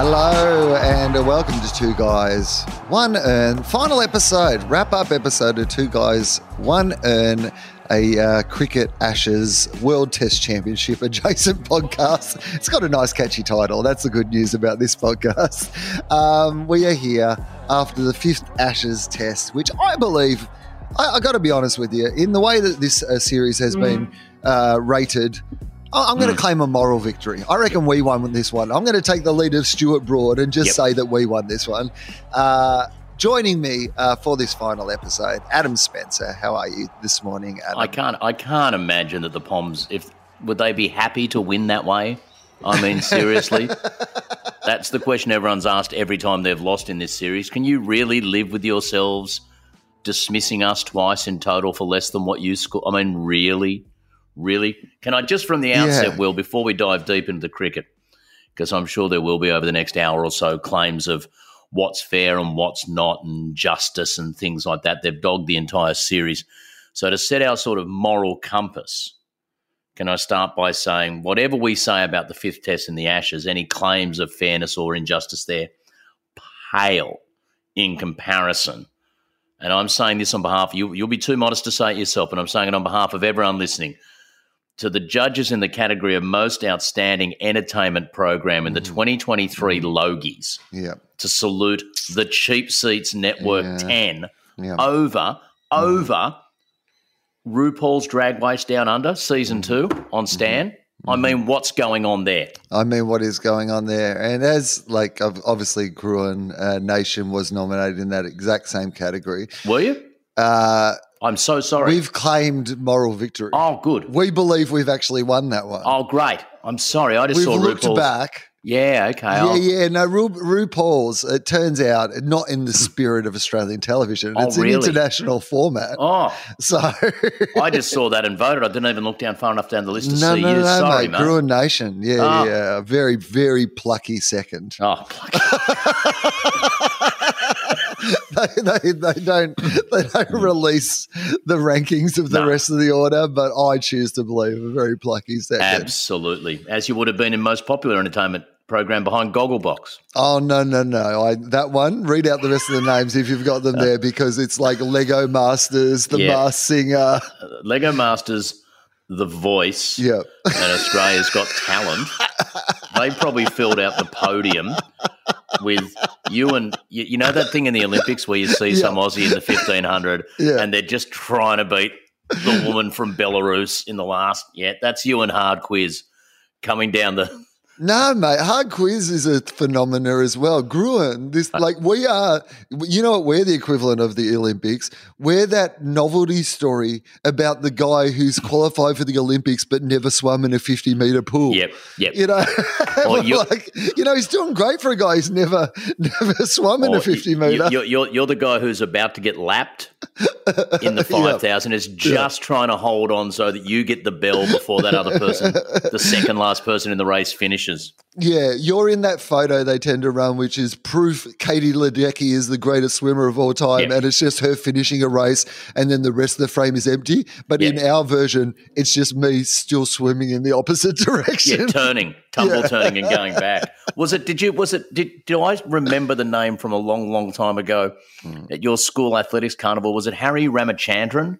Hello and welcome to Two Guys, One Urn. Final episode, wrap up episode of Two Guys, One Urn, a uh, Cricket Ashes World Test Championship adjacent podcast. It's got a nice, catchy title. That's the good news about this podcast. Um, we are here after the fifth Ashes Test, which I believe, I, I got to be honest with you, in the way that this uh, series has been uh, rated. I- I'm going to claim a moral victory. I reckon we won with this one. I'm going to take the lead of Stuart Broad and just Yep. say that we won this one. Uh, joining me uh, for this final episode, Adam Spencer. How are you this morning, Adam? I can't. I can't imagine that the Poms, if would they be happy to win that way? I mean, seriously, that's the question everyone's asked every time they've lost in this series. Can you really live with yourselves dismissing us twice in total for less than what you score? I mean, really, really? Can I just from the outset, Yeah. Wil, before we dive deep into the cricket, because I'm sure there will be over the next hour or so claims of what's fair and what's not and justice and things like that. They've dogged the entire series. So to set our sort of moral compass, can I start by saying whatever we say about the fifth test in the Ashes, any claims of fairness or injustice there, pale in comparison. And I'm saying this on behalf of you. You'll be too modest to say it yourself, but I'm saying it on behalf of everyone listening. To the judges in the category of most outstanding entertainment program in the 2023 Logies yeah, to salute the Cheap Seats Network Yeah. 10 yeah. over over RuPaul's Drag Race Down Under season Mm-hmm. two on Stan. I mean, what's going on there? I mean, what is going on there? And as like ob- obviously, Gruen uh, Nation was nominated in that exact same category. Were you? Uh, I'm so sorry. we've claimed moral victory. oh, good. We believe we've actually won that one. Oh, great. I'm sorry. I just we've saw looked RuPaul's. back. Yeah. Okay. Yeah, I'll- yeah. No, Ru, RuPaul's, it turns out, not in the spirit of Australian television. Oh, It's an international format. Oh, So. I just saw that and voted. I didn't even look down far enough down the list to no, see no, you. no, sorry, mate. mate. Gruen Nation. Yeah, Oh. yeah. Very, very plucky second. Oh, they, they, they don't they don't release the rankings of the No. rest of the order, but I choose to believe a very plucky second. absolutely. As you would have been in most popular entertainment program behind Gogglebox. Oh no no no! I, that one. Read out the rest of the names if you've got them uh, there, because it's like Lego Masters, The Yeah. Masked Singer. Uh, Lego Masters, The Voice, Yeah, and Australia's Got Talent. They probably filled out the podium with you and you, you know that thing in the Olympics where you see some Aussie in the fifteen hundred, Yeah. and they're just trying to beat the woman from Belarus in the last. Yeah, that's you and Hard Quiz coming down the. No, mate. Hard quiz is a phenomena as well. Gruen, this Uh, like we are. You know what? We're the equivalent of the Olympics. We're that novelty story about the guy who's qualified for the Olympics but never swam in a fifty meter pool. Yep, yep. You know, like you know, he's doing great for a guy who's never never swum in a fifty meter. You're, you're, you're the guy who's about to get lapped in the 5,000, is just trying to hold on so that you get the bell before that other person, the second last person in the race, finishes. Yeah, you're in that photo they tend to run, which is proof Katie Ledecky is the greatest swimmer of all time, Yeah. and it's just her finishing a race, and then the rest of the frame is empty. But in our version, it's just me still swimming in the opposite direction, Yeah, turning, tumble turning and going back. Was it, did you, was it, did, do I remember the name from a long, long time ago Hmm. at your school athletics carnival? Was it Harry Ramachandran?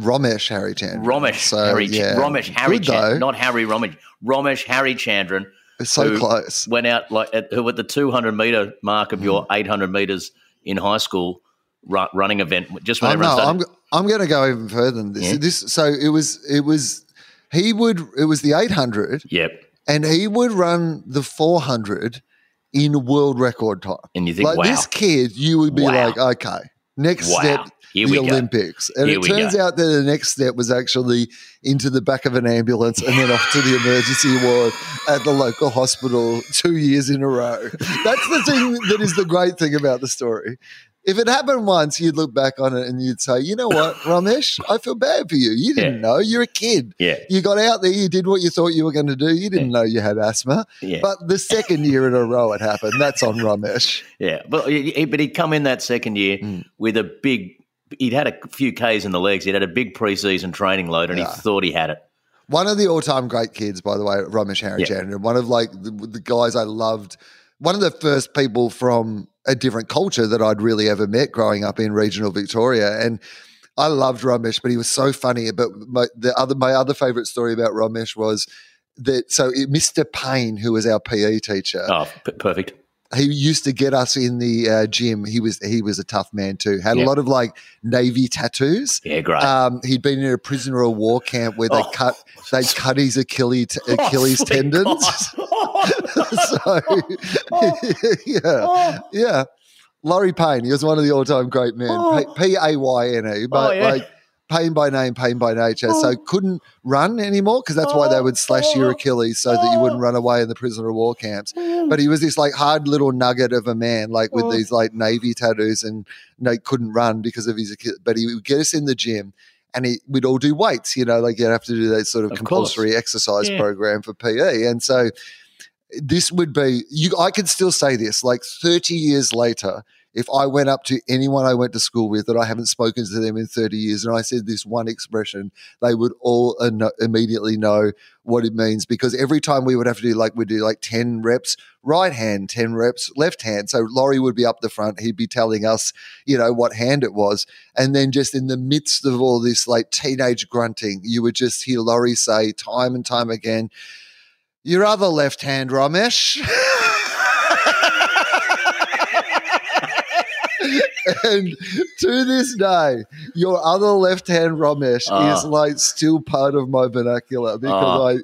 Romesh Harry Chandler. Ramesh So, Harry, yeah. Ramesh Harry Good. Chandran, not Harry Ramesh, Ramesh Harry Chandran. So close. Went out like at, who at the 200 meter mark of your mm. 800 meters in high school ru- running event. Just when Oh, no, everyone I'm I'm going to go even further than this. Yeah. This so it was it was he would it was the 800 yep. and he would run the 400 in world record time. And you think, like wow. this kid, you would be Wow. like, okay, next Wow. step, Here the we go. Olympics. And Here it turns go. out that the next step was actually into the back of an ambulance and then off to the emergency ward at the local hospital two years in a row. That's the thing that is the great thing about the story. if it happened once, you'd look back on it and you'd say, you know what, Ramesh, I feel bad for you. You didn't Yeah. know. You're a kid. Yeah. You got out there, you did what you thought you were going to do. You didn't know you had asthma. Yeah. But the second year in a row it happened. That's on Ramesh. Yeah, but but he'd come in that second year Mm. with a big. He'd had a few Ks in the legs. He'd had a big preseason training load, and Yeah. he thought he had it. One of the all-time great kids, by the way, Ramesh Harichandran. One of like the, the guys I loved. One of the first people from a different culture that I'd really ever met growing up in regional Victoria, and I loved Ramesh, but he was so funny. But my, the other, my other favorite story about Ramesh was that so it, Mr. Payne, who was our PE teacher, Oh, p- perfect. He used to get us in the uh, gym. He was he was a tough man too. Had Yeah. a lot of like navy tattoos. Yeah, great. Um, he'd been in a prisoner of war camp where they Oh. cut they cut his Achilles Achilles Oh, tendons. So yeah, yeah. Laurie Payne, he was one of the all-time great men. Oh. P A Y N E, but Oh, yeah. like pain by name, pain by nature. So oh. couldn't run anymore because that's why they would slash your oh. Achilles so that you wouldn't oh. run away in the prisoner of war camps. But he was this like hard little nugget of a man, like with these like navy tattoos, and no, couldn't run because of his. Achilles. But he would get us in the gym. And he, we'd all do weights, you know, like you'd have to do that sort of, Of compulsory exercise Yeah. program for PE. And so this would be you I could still say this like 30 years later if I went up to anyone I went to school with that I haven't spoken to them in 30 years and I said this one expression they would all uh, immediately know what it means because every time we would have to do like we'd do like 10 reps right hand 10 reps left hand so Laurie would be up the front he'd be telling us you know what hand it was and then just in the midst of all this like teenage grunting you would just hear Laurie say time and time again your other left hand, Ramesh. and to this day, your other left hand, Ramesh, Ah. is like still part of my vernacular because Ah. I.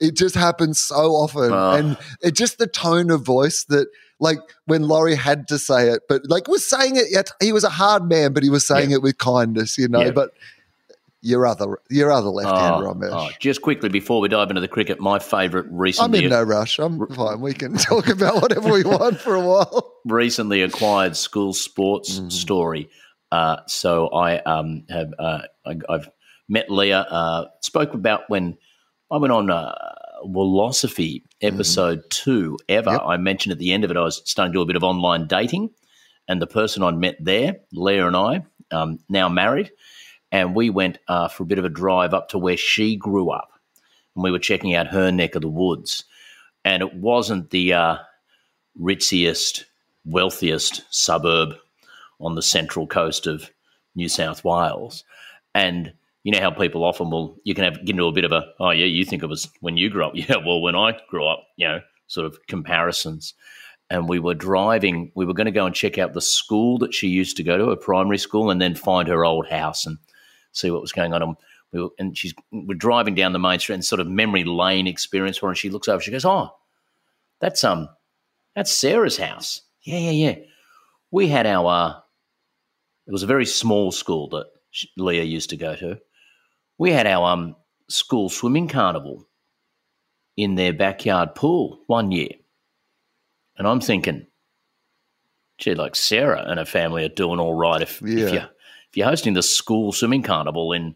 It just happens so often, Ah. and it just the tone of voice that, like, when Laurie had to say it, but like was saying it. Yet he was a hard man, but he was saying it with kindness, you know. Yeah. But your other, your other left hand, Oh, oh, just quickly before we dive into the cricket, my favourite recently. I'm in no rush. I'm fine. We can talk about whatever we want for a while. recently acquired school sports Mm-hmm. story. Uh, so I um, have uh, I, I've met Leah. Uh, spoke about when I went on uh, Philosophy episode two ever. Yep. I mentioned at the end of it I was starting to do a bit of online dating, and the person I'd met there, Leah and I, um, now married, and we went uh, for a bit of a drive up to where she grew up, and we were checking out her neck of the woods, and it wasn't the uh, ritziest, wealthiest suburb on the central coast of New South Wales. And you know how people often will, you can have get into a bit of a, oh, yeah, you think it was when you grew up. Yeah, well, when I grew up, you know, sort of comparisons. And we were driving, we were going to go and check out the school that she used to go to, a primary school, and then find her old house and see what was going on. And, we were, and she's, we're driving down the main street and sort of memory lane experience for her. And she looks over, she goes, oh, that's, um, that's Sarah's house. Yeah, yeah, yeah. We had our, uh, it was a very small school that Leah used to go to. We had our um, school swimming carnival in their backyard pool one year. And I'm thinking, gee, like Sarah and her family are doing all right if, Yeah. if, you're, if you're hosting the school swimming carnival in,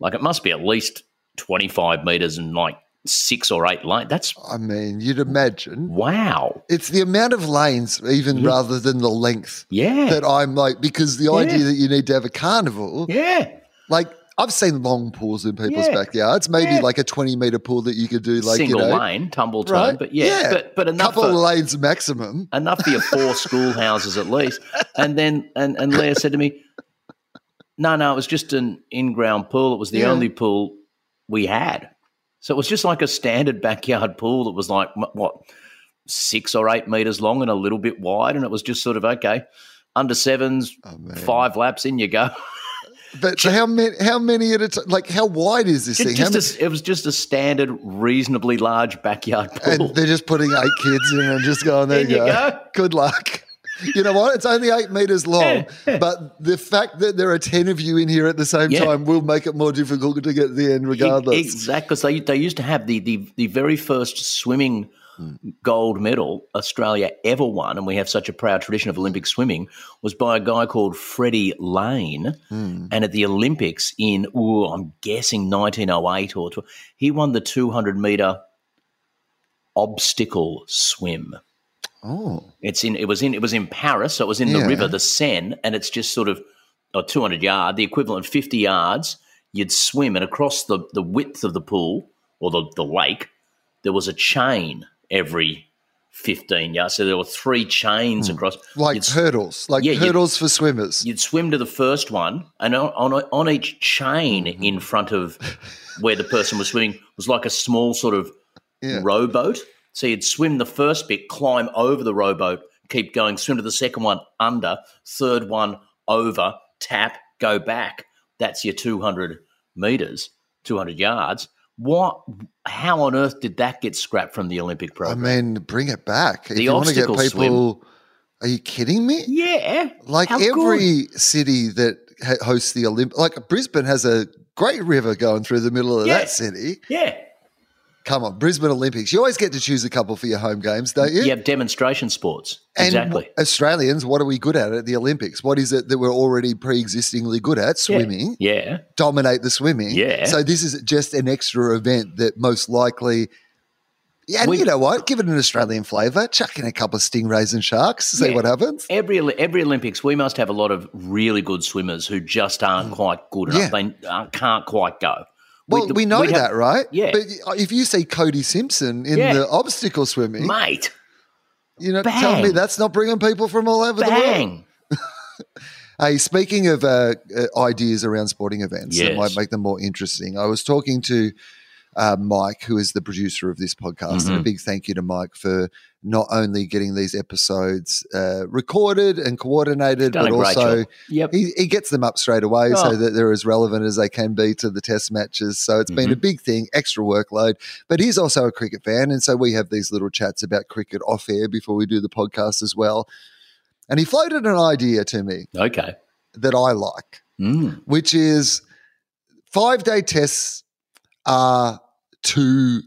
like, it must be at least 25 metres and like six or eight lanes. That's I mean, you'd imagine wow. it's the amount of lanes, even rather than the length, Yeah. that I'm like, because the idea that you need to have a carnival, yeah. like, I've seen long pools in people's Yeah. backyards, maybe Yeah. like a 20 meter pool that you could do, like, Single you know, lane, tumble tone, right? but yeah, but but enough couple for, of lanes maximum. enough for your four schoolhouses at least. And then and and Leah said to me, "No, no, it was just an in-ground pool. It was the Yeah. only pool we had. So it was just like a standard backyard pool that was like what six or eight meters long and a little bit wide, and it was just sort of okay." Under sevens, Oh, five laps in you go. But so how many? How many at a time? Like, how wide is this thing? Just, How just a, it was just a standard, reasonably large backyard pool. and they're just putting eight kids in and just going, there you you go. go. Good luck. You know what? It's only eight meters long, but the fact that there are 10 of you in here at the same Yeah. time will make it more difficult to get to the end regardless. Exactly. Because they, they used to have the, the, the very first swimming gold medal Australia ever won, and we have such a proud tradition of Olympic swimming, was by a guy called Freddie Lane. Hmm. And at the Olympics in, ooh, I'm guessing 1908 or 12, he won the 200 meter obstacle swim. Oh, It's in. It was in. It was in Paris. So it was in Yeah. the river, the Seine, and it's just sort of a 200 yard, the equivalent 50 yards. You'd swim, and across the the width of the pool or the the lake, there was a chain every 15 yards. So there were three chains across. Hmm. like You'd, hurdles, like Yeah, hurdles for swimmers. you'd swim to the first one, and on on, on each chain Mm-hmm. in front of where the person was swimming was like a small sort of Yeah. rowboat. So you'd swim the first bit, climb over the rowboat, keep going, swim to the second one under, third one over, tap, go back. That's your 200 meters, 200 yards. What? How on earth did that get scrapped from the Olympic program? I mean, bring it back. If The you want to get people, are you kidding me? yeah, Like how good. every city that hosts the Olympic, like Brisbane has a great river going through the middle of Yeah. that city. yeah. Come on, Brisbane Olympics. You always get to choose a couple for your home games, don't you? You have demonstration sports. And exactly. Australians, what are we good at at the Olympics? What is it that we're already pre-existingly good at? Swimming. Yeah. Dominate the swimming. Yeah. So this is just an extra event that most likely. Yeah, and We- you know what? Give it an Australian flavour. Chuck in a couple of stingrays and sharks. See Yeah. what happens. Every every Olympics, we must have a lot of really good swimmers who just aren't quite good enough. Mm. Yeah. They uh, can't quite go. Well, We'd- we know we'd have- that, right? Yeah. But if you see Cody Simpson in Yeah. the obstacle swimming, mate. you know, tell me that's not bringing people from all over the world. Bang! Hey, speaking of uh, uh, ideas around sporting events that might make them more interesting, I was talking to uh, Mike, who is the producer of this podcast, and a Mhm. big thank you to Mike for not only getting these episodes uh, recorded and coordinated, but also. Yep. he, he gets them up straight away Oh. so that they're as relevant as they can be to the test matches. So it's been a big thing, extra workload. But he's also a cricket fan. And so we have these little chats about cricket off air before we do the podcast as well. And he floated an idea to me Okay. that I like, Mm. which is five day tests are too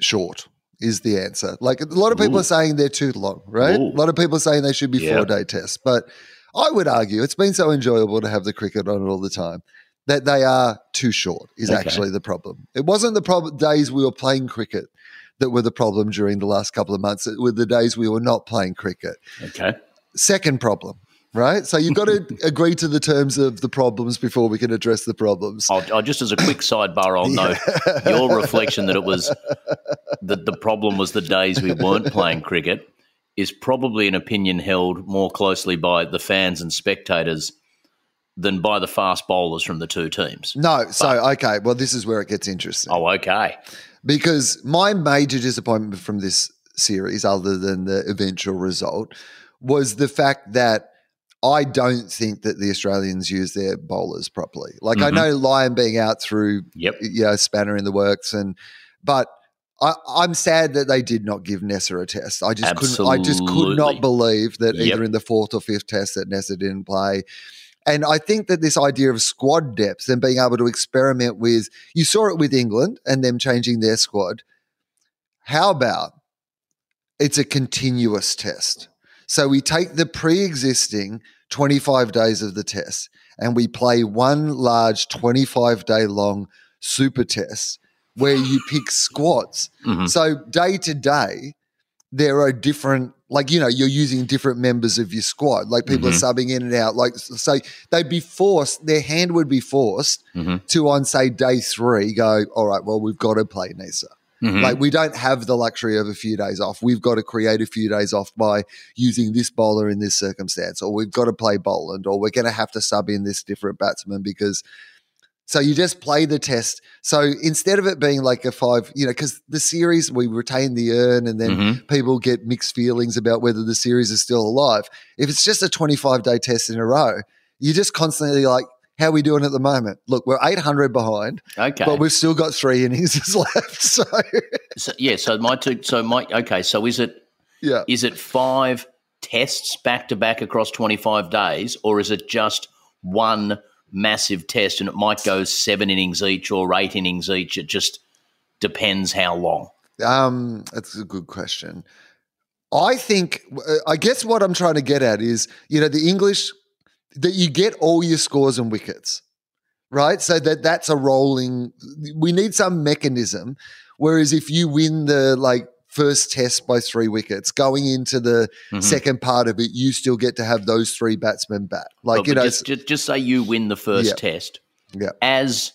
short. Is the answer. Like a lot of people Ooh. are saying they're too long, right? Ooh. A lot of people are saying they should be Yeah. four day tests. But I would argue it's been so enjoyable to have the cricket on it all the time that they are too short, is Okay. actually the problem. It wasn't the problem days we were playing cricket that were the problem during the last couple of months. It were the days we were not playing cricket. Okay. Second problem, right? So you've got to agree to the terms of the problems before we can address the problems. I'll, I'll just as a quick sidebar, I'll note your reflection that it was that the problem was the days we weren't playing cricket is probably an opinion held more closely by the fans and spectators than by the fast bowlers from the two teams. No, so okay, well, this is where it gets interesting. Oh, okay. because my major disappointment from this series, other than the eventual result, was the fact that I don't think that the Australians use their bowlers properly. Like I Mhm. know Lyon being out through Yep. you know spanner in the works, and but. I, I'm sad that they did not give Neser a test. I just couldn't. I just could not believe that Yep. either in the fourth or fifth test that Neser didn't play. And I think that this idea of squad depth and being able to experiment with, you saw it with England and them changing their squad. How about it's a continuous test? So we take the pre existing 25 days of the test and we play one large 25 day long super test where you pick squads. Mhm. So day to day, there are different, like, you know, you're using different members of your squad. Like people Mhm. are subbing in and out. Like, so they'd be forced, their hand would be forced Mhm. to, on say, day three, go, all right, well, we've got to play Neser. Mhm. Like, we don't have the luxury of a few days off. We've got to create a few days off by using this bowler in this circumstance, or we've got to play Boland, or we're going to have to sub in this different batsman because. So you just play the test. So instead of it being like a five, you know, because the series we retain the urn, and then Mhm. people get mixed feelings about whether the series is still alive. If it's just a 25 day test in a row, you're just constantly like, how are we doing at the moment? Look, we're 800 behind, Okay. but we've still got three innings left. So, so, yeah. So my two. So my. Okay. So is it yeah. is it five tests back to back across twenty five days, or is it just one massive test, and it might go seven innings each or eight innings each? It just depends how long. Um, that's a good question. I think, uh, I guess what I'm trying to get at is, you know, the English that you get all your scores and wickets, right? So that that's a rolling. We need some mechanism. Whereas if you win the like first test by three wickets, going into the Mhm. second part of it, you still get to have those three batsmen bat. Like Well, you know, just, just just say you win the first Yeah. test. Yeah. As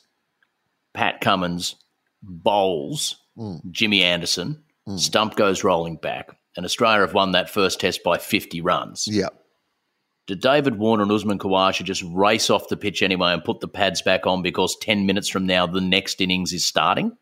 Pat Cummins bowls Mm. Jimmy Anderson, Mm. stump goes rolling back, and Australia have won that first test by 50 runs. yeah. Did David Warner and Usman Khawaja just race off the pitch anyway and put the pads back on because 10 minutes from now the next innings is starting?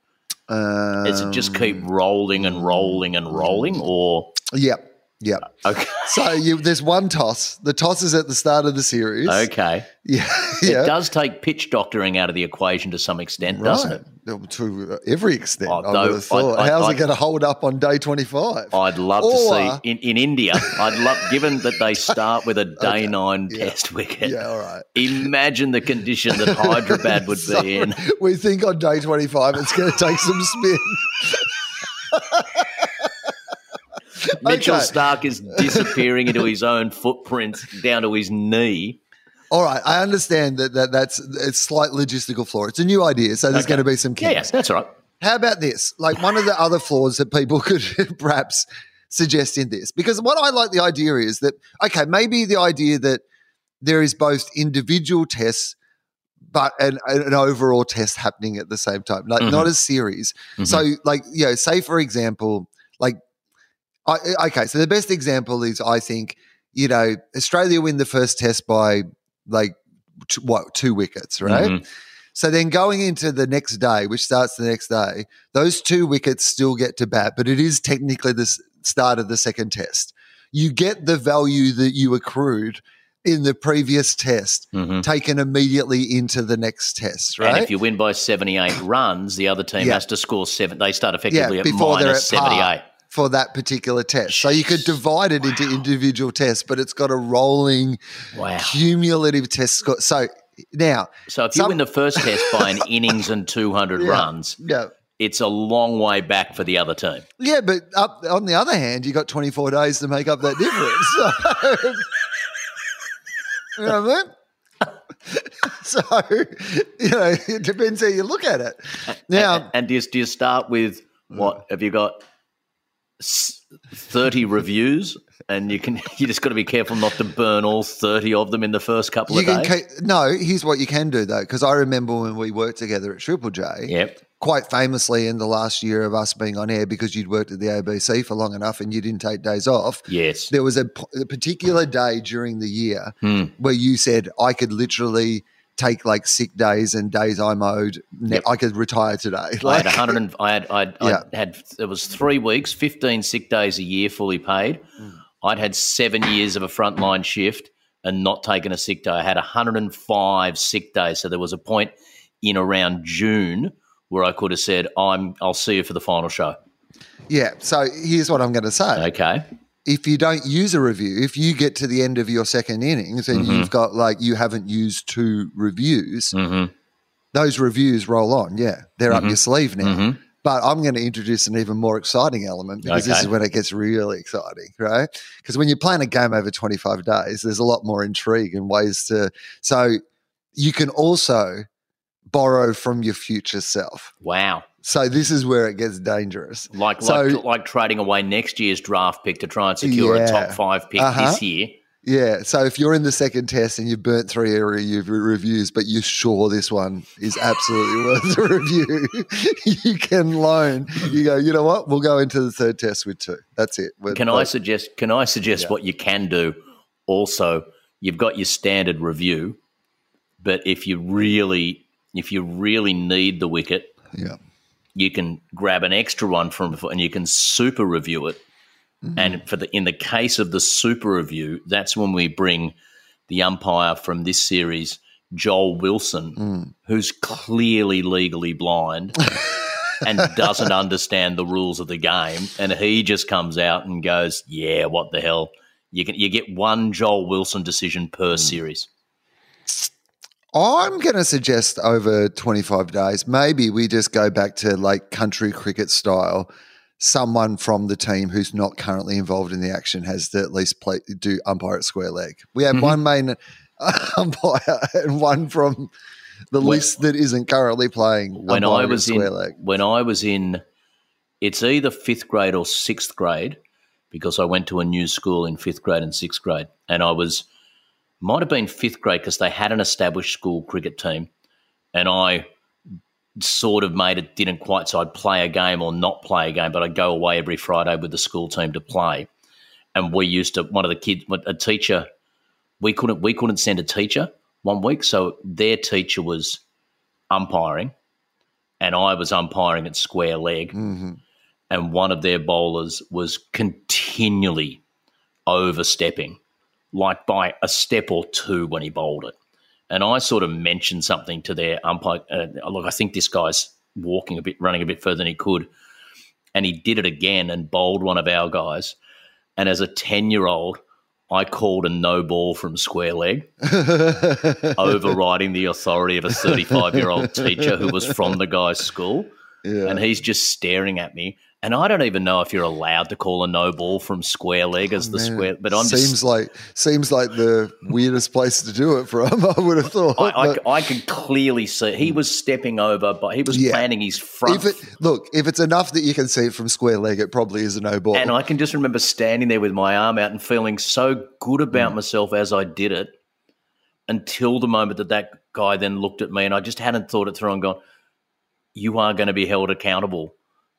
Does it just keep Um, rolling and rolling and rolling? Or, Yeah. Yeah. okay. So you, there's one toss. The toss is at the start of the series. Okay. Yeah. yeah. It does take pitch doctoring out of the equation to some extent, doesn't it? To every extent, Oh, I would have thought. I- I- How's I- it going to hold up on day 25? I'd love to see in, in India. I'd love, given that they start with a day nine Yeah. test wicket. yeah, all right. Imagine the condition that Hyderabad would So, be in. We think on day 25 it's going to take some spin. Mitchell Okay. Stark is disappearing into his own footprints down to his knee. All right, I understand that, that that's it's slight logistical flaw. It's a new idea, so there's Okay. going to be some Yeah, kinks. yeah, that's right. How about this? Like one of the other flaws that people could perhaps suggest in this, because what I like the idea is that okay, maybe the idea that there is both individual tests, but an, an overall test happening at the same time, like Mhm. not a series. Mhm. So, like you know, say for example, I, okay, so the best example is I think you know Australia win the first test by like t- what two wickets, right? Mhm. So then going into the next day, which starts the next day, those two wickets still get to bat, but it is technically the s- start of the second test. You get the value that you accrued in the previous test Mhm. taken immediately into the next test, right? And if you win by 78 runs, the other team Yeah. has to score seven. They start effectively at before they're minus at 78. For that particular test. So you could divide it into individual tests, but it's got a rolling Wow. cumulative test score. So now, So if you win the first test by an innings and 200 Yeah. runs, yeah. it's a long way back for the other team. Yeah, but up, on the other hand, you got 24 days to make up that difference. So, you know what I mean? So, you know, it depends how you look at it. Now, and, and do, you, do you start with what? Mm. Have you got 30 reviews? And you can you just got to be careful not to burn all 30 of them in the first couple you of days. keep, no, here's what you can do though, because I remember when we worked together at Triple J, Yep. quite famously in the last year of us being on air because you'd worked at the ABC for long enough and you didn't take days off. Yes. There was a, p- a particular day during the year Hmm. where you said I could literally take like sick days and days I'm owed. Yep. I could retire today. I had Like, 100 and I had, I'd, Yeah. I had it was three weeks, 15 sick days a year fully paid. Hmm. I'd had seven years of a frontline shift and not taken a sick day. I had 105 sick days. So there was a point in around June where I could have said, I'm, I'll see you for the final show. yeah. So here's what I'm going to say. Okay. If you don't use a review, if you get to the end of your second innings and Mhm. you've got like you haven't used two reviews, hmm those reviews roll on. Yeah, they're up Mhm. your sleeve now. hmm But I'm going to introduce an even more exciting element because this is when it gets really exciting, right? Because when you're playing a game over 25 days, there's a lot more intrigue and ways to. So you can also borrow from your future self. Wow. So this is where it gets dangerous. Like, So- like, like trading away next year's draft pick to try and secure a top five pick Uh-huh. this year. Yeah. So if you're in the second test and you've burnt three area reviews, but you're sure this one is absolutely worth a review, you can loan. You go, you know what? We'll go into the third test with two. That's it. We're Can I suggest? Can I suggest Yeah. what you can do? Also, you've got your standard review, but if you really, if you really need the wicket, Yeah. You can grab an extra one from and you can super review it. Mm-hmm. And for the in the case of the super review, that's when we bring the umpire from this series, Joel Wilson, Mm. who's clearly legally blind and doesn't understand the rules of the game, and he just comes out and goes, "Yeah, what the hell." You can you get one Joel Wilson decision per Mm. series. I'm going to suggest over 25 days, maybe we just go back to like country cricket style. someone from the team who's not currently involved in the action has to at least play do umpire at square leg. We have Mhm. one main umpire and one from the When- list that isn't currently playing. when I was in leg. when I was in, it's either fifth grade or sixth grade because I went to a new school in fifth grade and sixth grade, and I was might have been fifth grade because they had an established school cricket team, and I sort of made it didn't quite so I'd play a game or not play a game, but I'd go away every Friday with the school team to play, and we used to one of the kids a teacher we couldn't we couldn't send a teacher one week, so their teacher was umpiring and I was umpiring at square leg, Mhm. and one of their bowlers was continually overstepping, like by a step or two when he bowled it. And I sort of mentioned something to their umpire. Uh, look, I think this guy's walking a bit, running a bit further than he could. And he did it again and bowled one of our guys. And as a 10 year old, I called a no ball from square leg overriding the authority of a 35 year old teacher who was from the guy's school. yeah. And he's just staring at me. And I don't even know if you're allowed to call a no ball from square leg as the Man, square, but I'm seems just. like seems like the weirdest place to do it from. I would have thought. I, I, I could clearly see he was stepping over, but he was Yeah. planting his front. if it look, if it's enough that you can see it from square leg, it probably is a no ball. and I can just remember standing there with my arm out and feeling so good Mm. about myself as I did it until the moment that that guy then looked at me and I just hadn't thought it through and gone, You are going to be held accountable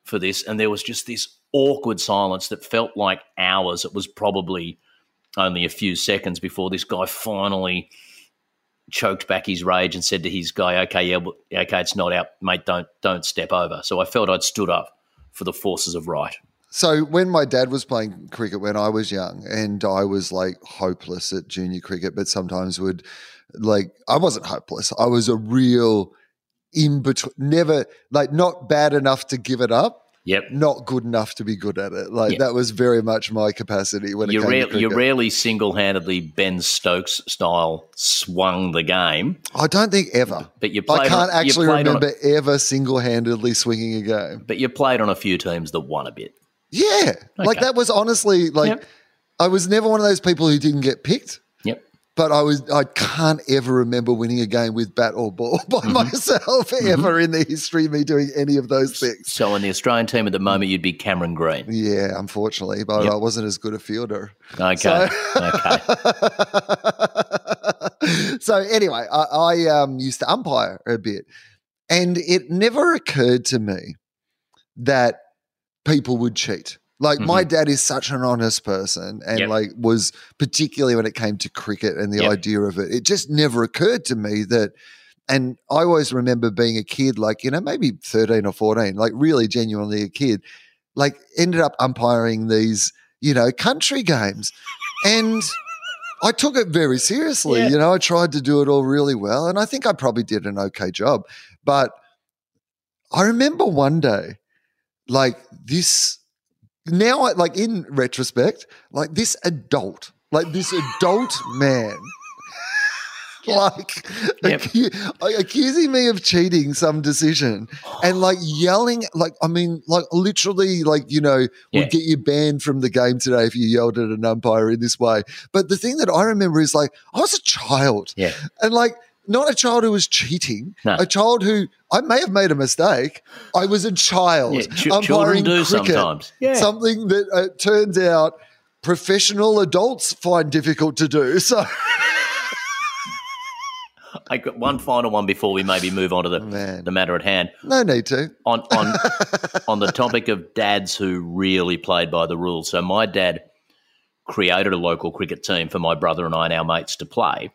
for this. And there was just this awkward silence that felt like hours. It was probably only a few seconds before this guy finally choked back his rage and said to his guy, "Okay, yeah, okay, it's not out, mate. Don't don't step over." So I felt I'd stood up for the forces of right. So when my dad was playing cricket when I was young, and I was like hopeless at junior cricket, but sometimes would like I wasn't hopeless. I was a real in between, never like not bad enough to give it up, Yep. not good enough to be good at it. Like Yeah. that was very much my capacity when You, it came rare, you rarely single handedly Ben Stokes style swung the game, I don't think ever. but you played. I can't on, actually remember ever single handedly swinging a game. but you played on a few teams that won a bit. Yeah, like that was honestly like Yep. I was never one of those people who didn't get picked. But I was I can't ever remember winning a game with bat or ball by Mm-hmm. myself ever in the history of me doing any of those things. So in the Australian team at the moment, you'd be Cameron Green. Yeah, unfortunately, but Yep. I wasn't as good a fielder. Okay. So- okay. so anyway, I, I um, used to umpire a bit, and it never occurred to me that people would cheat. Like my dad is such an honest person, and Mm-hmm. Yep. like was particularly when it came to cricket and the Yep. idea of it. It just never occurred to me that. And I always remember being a kid, like you know, maybe thirteen or fourteen, like really genuinely a kid, like ended up umpiring these, you know, country games, and. I took it very seriously. Yeah. You know, I tried to do it all really well, and I think I probably did an okay job. But I remember one day, like this. Now, I- like in retrospect, like this adult, like this adult man, like Yep. accu- accusing me of cheating some decision and like yelling, like I mean, like literally, like you know, Yeah. would get you banned from the game today if you yelled at an umpire in this way. But the thing that I remember is like I was a child, Yeah. and like not a child who was cheating, No. a child who I may have made a mistake. I was a child. Yeah, ch- umpiring children do cricket, sometimes. Yeah. Something that uh, turns out professional adults find difficult to do. So, I got one final one before we maybe move on to the, man, the matter at hand. no need to. on on on the topic of dads who really played by the rules. So my dad created a local cricket team for my brother and I and our mates to play,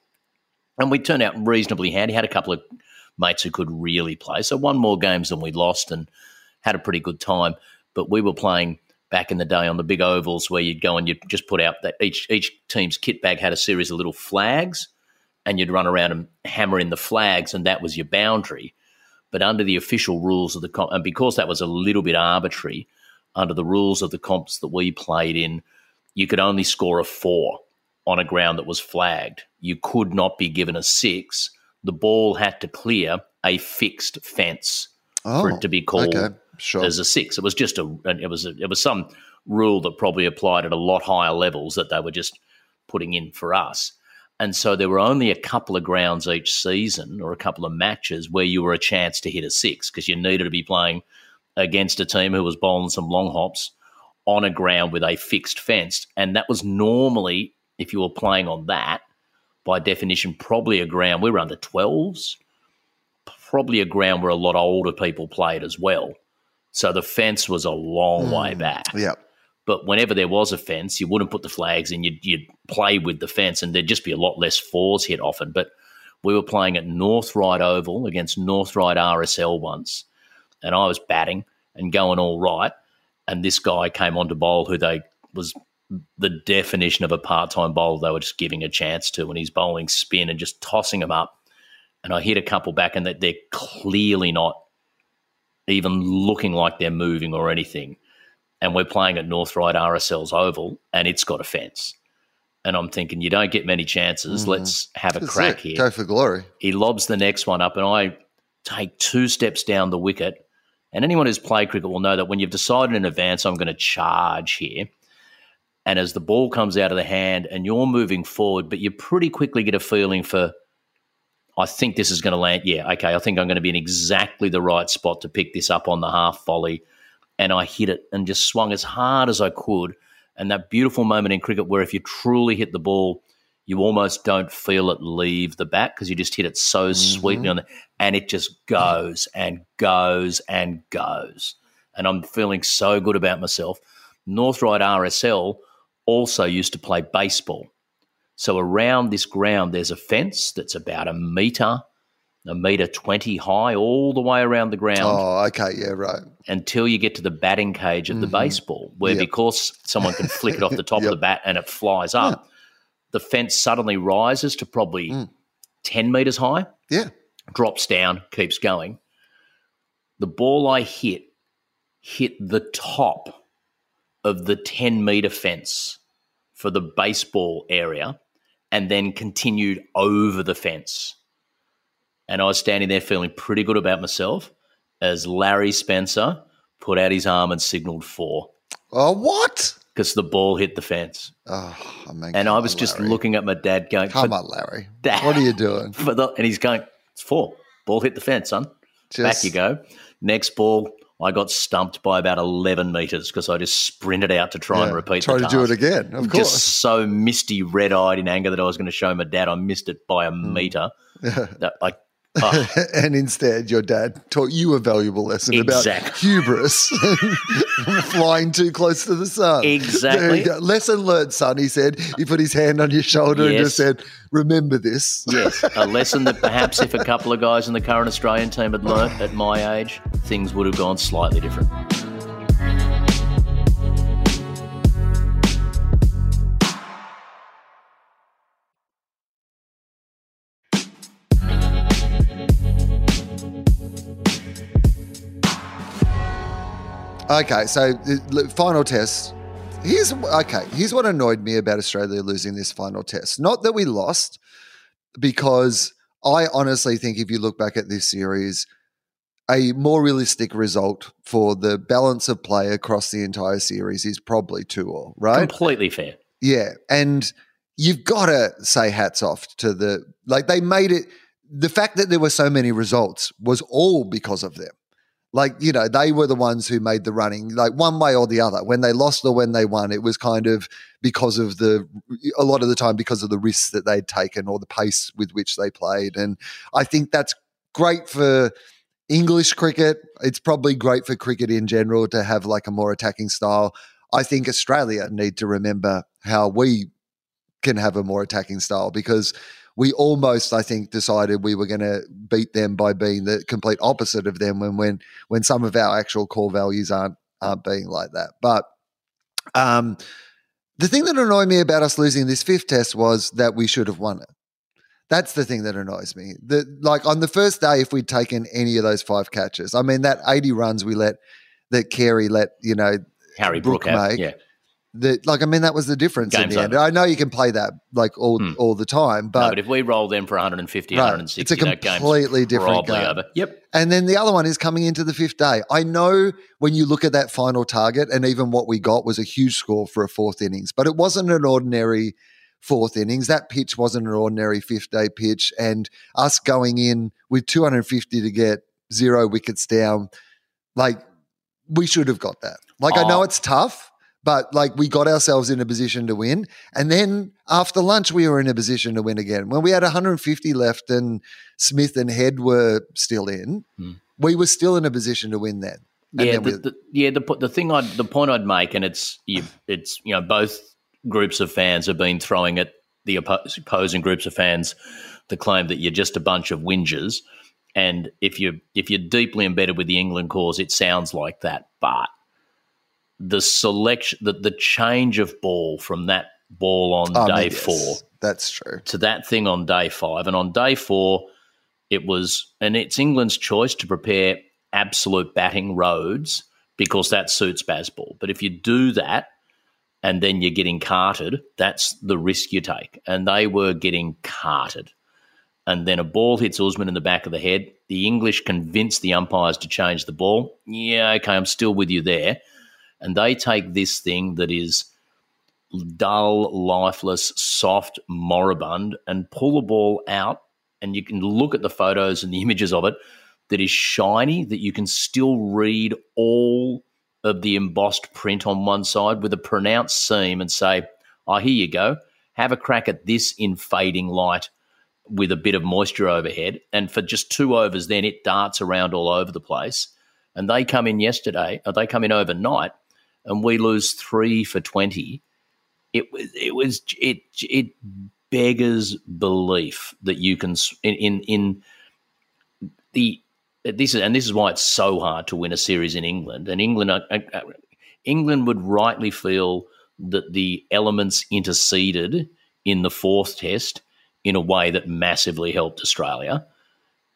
and we turned out reasonably handy. Had a couple of mates who could really play, so won more games than we lost, and had a pretty good time. But we were playing back in the day on the big ovals where you'd go and you'd just put out that each each team's kit bag had a series of little flags, and you'd run around and hammer in the flags, and that was your boundary but under the official rules of the comp, and because that was a little bit arbitrary, under the rules of the comps that we played in, you could only score a four on a ground that was flagged. You could not be given a six. The ball had to clear a fixed fence for Oh, it to be called okay. Sure. as a six. It was just a it was a, it was some rule that probably applied at a lot higher levels that they were just putting in for us. And so there were only a couple of grounds each season or a couple of matches where you were a chance to hit a six because you needed to be playing against a team who was bowling some long hops on a ground with a fixed fence. And that was normally, if you were playing on that, by definition, probably a ground. We were under 12s, probably a ground where a lot of older people played as well. So the fence was a long way hmm. back. Yeah. But whenever there was a fence, you wouldn't put the flags in. You'd, you'd play with the fence, and there'd just be a lot less fours hit often. But we were playing at North Ryde Oval against North Ryde RSL once, and I was batting and going all right. And this guy came on to bowl who they was the definition of a part time bowler they were just giving a chance to, and he's bowling spin and just tossing them up. And I hit a couple back, and that they're clearly not even looking like they're moving or anything and we're playing at North Ryde RSL's Oval, and it's got a fence. And I'm thinking, you don't get many chances. Mm-hmm. Let's have a That's crack it. here. Go for glory. He lobs the next one up, and I take two steps down the wicket. And anyone who's played cricket will know that when you've decided in advance, I'm going to charge here. And as the ball comes out of the hand and you're moving forward, but you pretty quickly get a feeling for, I think this is going to land. Yeah, okay, I think I'm going to be in exactly the right spot to pick this up on the half volley and I hit it and just swung as hard as I could. And that beautiful moment in cricket where if you truly hit the ball, you almost don't feel it leave the bat because you just hit it so sweetly on mm-hmm. the, and it just goes and goes and goes. And I'm feeling so good about myself. North Ryde RSL also used to play baseball. So around this ground, there's a fence that's about a metre, a metre 20 high, all the way around the ground Oh, okay. Yeah, right. until you get to the batting cage of the baseball, where Mm-hmm. Yep. because someone can flick it off the top of the bat and it flies up, the fence suddenly rises to probably Mm. 10 metres high, Yeah. drops down, keeps going. The ball I hit hit the top of the 10 metre fence for the baseball area and then continued over the fence. And I was standing there feeling pretty good about myself as Larry Spencer put out his arm and signaled four. Oh, what? because the ball hit the fence. Oh, I mean, And I was on, just looking at my dad going, Come on, Larry. Dad." What are you doing? the, and he's going, it's four. Ball hit the fence, son. Back you go. Next ball, I got stumped by about 11 metres because I just sprinted out to try and Yeah, repeat Try the to do it again, of course. Just so misty red eyed in anger that I was going to show my dad I missed it by a Hmm. metre. That I, oh, and instead, your dad taught you a valuable lesson about Exactly. hubris, flying too close to the sun. Exactly. Lesson learned, son. He said. He put his hand on your shoulder and just said, "Remember this." yes, a lesson that perhaps if a couple of guys in the current Australian team had learnt at my age, things would have gone slightly different. Okay, so the final test. Here's okay. Here's what annoyed me about Australia losing this final test. Not that we lost, because I honestly think if you look back at this series, a more realistic result for the balance of play across the entire series is probably two all, right? Completely fair. Yeah, and you've got to say hats off to the like they made it. The fact that there were so many results was all because of them. Like you know, they were the ones who made the running, like one way or the other. When they lost or when they won, it was kind of because of the a lot of the time because of the risks that they'd taken or the pace with which they played. And I think that's great for English cricket. It's probably great for cricket in general to have like a more attacking style. I think Australia need to remember how we can have a more attacking style because we almost, I think, decided we were going to beat them by being the complete opposite of them when when when some of our actual core values aren't aren't being like that. But um, the thing that annoyed me about us losing this fifth test was that we should have won it. That's the thing that annoys me. That like on the first day, if we'd taken any of those five catches, I mean that eighty runs we let that Carey let you know Harry Brooke Brook, make. yeah. That like I mean that was the difference in Game's the end. I know you can play that like all Hmm. all the time, no, but, but if we roll them for 150, Right. 160, It's a completely different game. over. Yep. and then the other one is coming into the fifth day. I know when you look at that final target, and even what we got was a huge score for a fourth innings, but it wasn't an ordinary fourth innings. That pitch wasn't an ordinary fifth day pitch, and us going in with 250 to get zero wickets down, like we should have got that. Like I know Oh. it's tough. But like we got ourselves in a position to win, and then after lunch we were in a position to win again. When we had 150 left and Smith and Head were still in, Hmm. we were still in a position to win then. And yeah, then the, we- the, yeah. The the thing I the point I'd make, and it's you, it's you know both groups of fans have been throwing at the opposing groups of fans the claim that you're just a bunch of whingers, and if you if you're deeply embedded with the England cause, it sounds like that. But the selection, the the change of ball from that ball on Oh, day yes, four That's true. to that thing on day five. And on day four, it was, and it's England's choice to prepare absolute batting roads because that suits Bazball. But if you do that and then you're getting carted, that's the risk you take. And they were getting carted. And then a ball hits Usman in the back of the head. The English convince the umpires to change the ball. Yeah, okay, I'm still with you there. And they take this thing that is dull, lifeless, soft, moribund, and pull the ball out. And you can look at the photos and the images of it that is shiny, that you can still read all of the embossed print on one side with a pronounced seam and say, Oh, here you go. Have a crack at this in fading light with a bit of moisture overhead. And for just two overs, then it darts around all over the place. And they come in yesterday, or they come in overnight, and we lose three for 20 it was it was it it beggars belief that you can in in, in the this is and this is why it's so hard to win a series in England and England England would rightly feel that the elements interceded in the fourth test in a way that massively helped Australia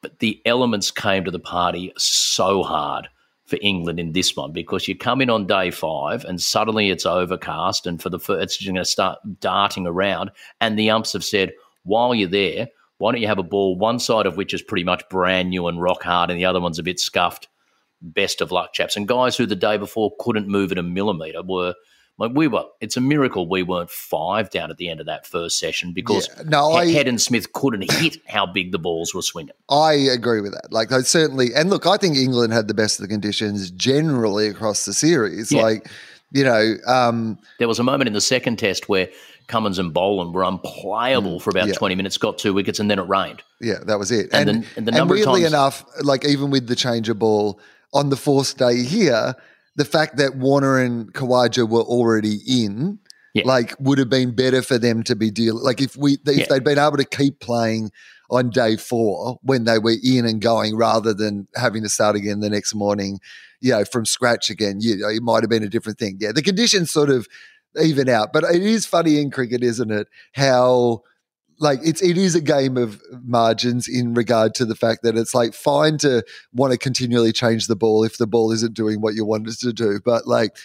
but the elements came to the party so hard for England in this one because you come in on day five and suddenly it's overcast and for the first it's going to start darting around. And the umps have said while you're there why don't you have a ball one side of which is pretty much brand new and rock hard and the other one's a bit scuffed? Best of luck chaps. And guys who the day before couldn't move it a millimeter were like we were it's a miracle we weren't five down at the end of that first session because Yeah, no, I- Head and Smith couldn't hit how big the balls were swinging I agree with that. Like, I certainly, and look, I think England had the best of the conditions generally across the series. Yeah. Like, you know, um, There was a moment in the second test where Cummins and Boland were unplayable for about Mm, yeah. 20 minutes, got two wickets, and then it rained. yeah, that was it. And And, the- and the number of weirdly times- enough, like even with the change of ball on the fourth day here, the fact that Warner and Khawaja were already in, Yeah. like, would have been better for them to be dealing. Like, if we if Yeah. they'd been able to keep playing on day four when they were in and going, rather than having to start again the next morning, you know, from scratch again, you know, it might have been a different thing. Yeah, the conditions sort of even out, but it is funny in cricket, isn't it? How like it's it is a game of margins in regard to the fact that it's like fine to want to continually change the ball if the ball isn't doing what you want it to do, but like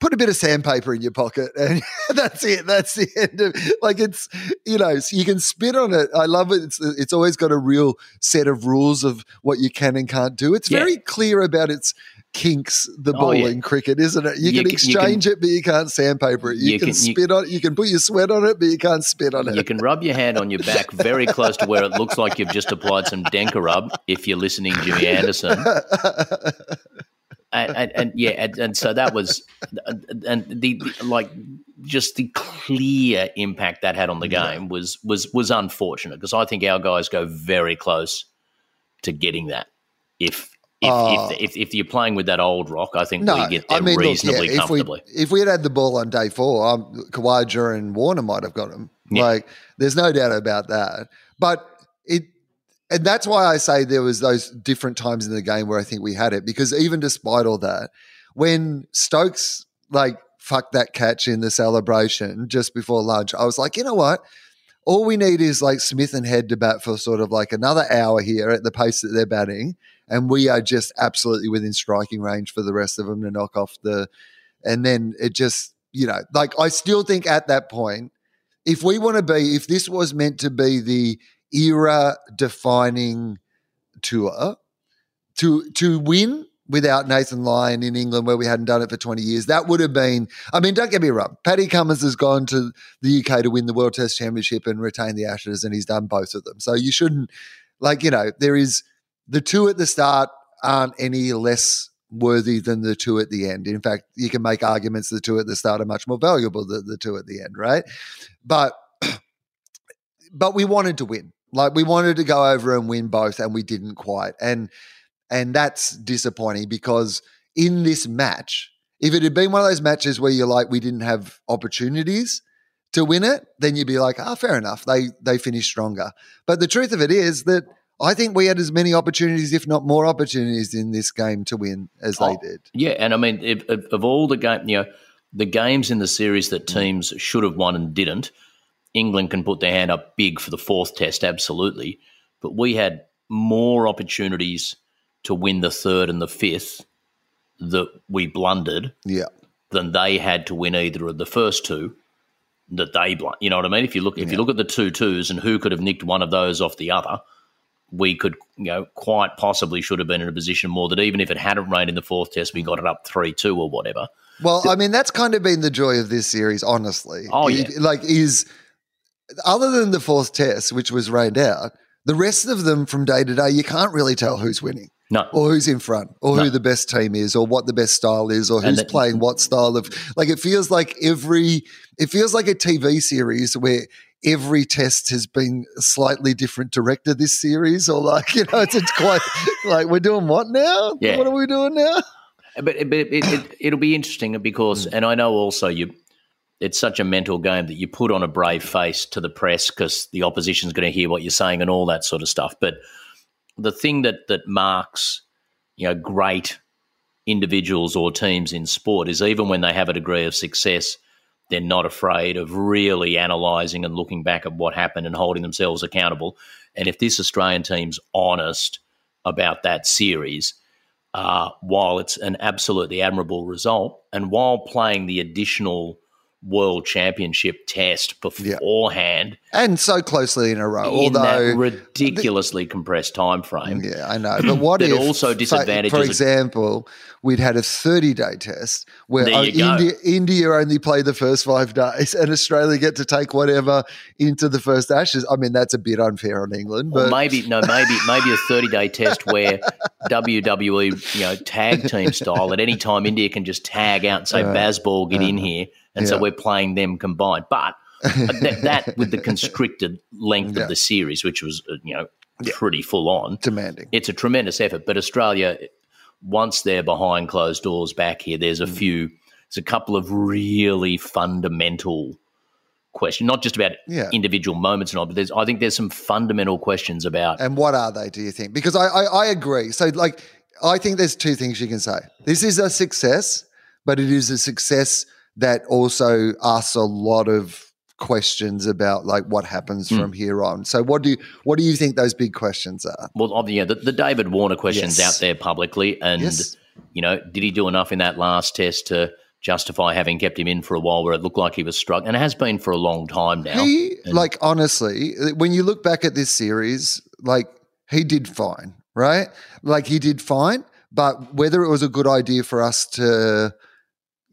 put a bit of sandpaper in your pocket and that's it. That's the end of like it's you know so you can spit on it. I love it. It's it's always got a real set of rules of what you can and can't do. It's Yeah. very clear about its kinks the Oh, ball yeah. in cricket, isn't it? You, You can can- you exchange it, but you can't sandpaper it. You, You can, can- spit on it. You can put your sweat on it, but you can't spit on it. You can rub your hand on your back very close to where it looks like you've just applied some Dencorub if you're listening, Jimmy Anderson. And, and, and yeah, and, and so that was, and the, the like, just the clear impact that had on the game was was was unfortunate because I think our guys go very close to getting that. If if, Oh. if, if if you're playing with that old rock, I think No, we get there I mean, look, reasonably yeah, if we comfortably. if we had had the ball on day four, um, Khawaja and Warner might have got him. Yeah. Like, there's no doubt about that. But it, and that's why I say there was those different times in the game where I think we had it because even despite all that, when Stokes like fucked that catch in the celebration just before lunch, I was like, you know what? All we need is like Smith and Head to bat for sort of like another hour here at the pace that they're batting, and we are just absolutely within striking range for the rest of them to knock off the. And then it just you know, like I still think at that point, if we want to be, if this was meant to be the era defining tour, to to win without Nathan Lyon in England, where we hadn't done it for 20 years. That would have been, I mean, don't get me wrong. Paddy Cummins has gone to the UK to win the World Test Championship and retain the Ashes, and he's done both of them. So you shouldn't, like, you know, there is the two at the start aren't any less worthy than the two at the end. In fact, you can make arguments the two at the start are much more valuable than the two at the end, right? But, but we wanted to win. Like we wanted to go over and win both, and we didn't quite. And and that's disappointing because in this match, if it had been one of those matches where you're like, we didn't have opportunities to win it, then you'd be like, ah, oh, fair enough. They they finished stronger. But the truth of it is that I think we had as many opportunities, if not more opportunities, in this game to win as oh, they did. Yeah, and I mean, if, if, of all the game, you know, the games in the series that teams should have won and didn't, England can put their hand up big for the fourth test, absolutely. But we had more opportunities to win the third and the fifth that we blundered yeah. than they had to win either of the first two that they blunt. You know what I mean? If you look if yeah. you look at the two twos and who could have nicked one of those off the other, we could you know quite possibly should have been in a position more that even if it hadn't rained in the fourth test, we got it up three two or whatever. Well, I mean that's kind of been the joy of this series, honestly. Oh yeah, like is other than the fourth test, which was rained out, the rest of them from day to day, you can't really tell who's winning. No. Or who's in front, or no. who the best team is, or what the best style is, or who's playing what style of. Like it feels like every, it feels like a TV series where every test has been slightly different director this series, or like you know, it's, it's quite like we're doing what now? Yeah. What are we doing now? But, but it, it, will be interesting because, mm. and I know also you, it's such a mental game that you put on a brave face to the press because the opposition's going to hear what you're saying and all that sort of stuff. But the thing that that marks you know great individuals or teams in sport is even when they have a degree of success, they're not afraid of really analysing and looking back at what happened and holding themselves accountable. And if this Australian team's honest about that series, uh, while it's an absolutely admirable result, and while playing the additional World Championship test beforehand, yeah. and so closely in a row, in although ridiculously the, compressed time frame. Yeah, I know. But what if also disadvantages? For example, we'd had a thirty-day test where India, India only played the first five days, and Australia get to take whatever into the first Ashes. I mean, that's a bit unfair on England. But maybe no, maybe maybe a thirty-day test where WWE, you know, tag team style. At any time, India can just tag out and say, uh, "Bazball, get uh, in here." And yeah. so we're playing them combined. But that, that, with the constricted length yeah. of the series, which was uh, you know pretty full on, demanding. It's a tremendous effort. But Australia, once they're behind closed doors back here, there's a mm. few. There's a couple of really fundamental questions, not just about yeah. individual moments and all, but there's I think there's some fundamental questions about. And what are they? Do you think? Because I, I, I agree. So like I think there's two things you can say. This is a success, but it is a success that also asks a lot of questions about like what happens mm. from here on. So what do you what do you think those big questions are? Well, yeah, the, the David Warner questions yes. out there publicly, and yes. you know, did he do enough in that last test to justify having kept him in for a while where it looked like he was struck, and it has been for a long time now. He, and, like honestly, when you look back at this series, like he did fine, right? Like he did fine, but whether it was a good idea for us to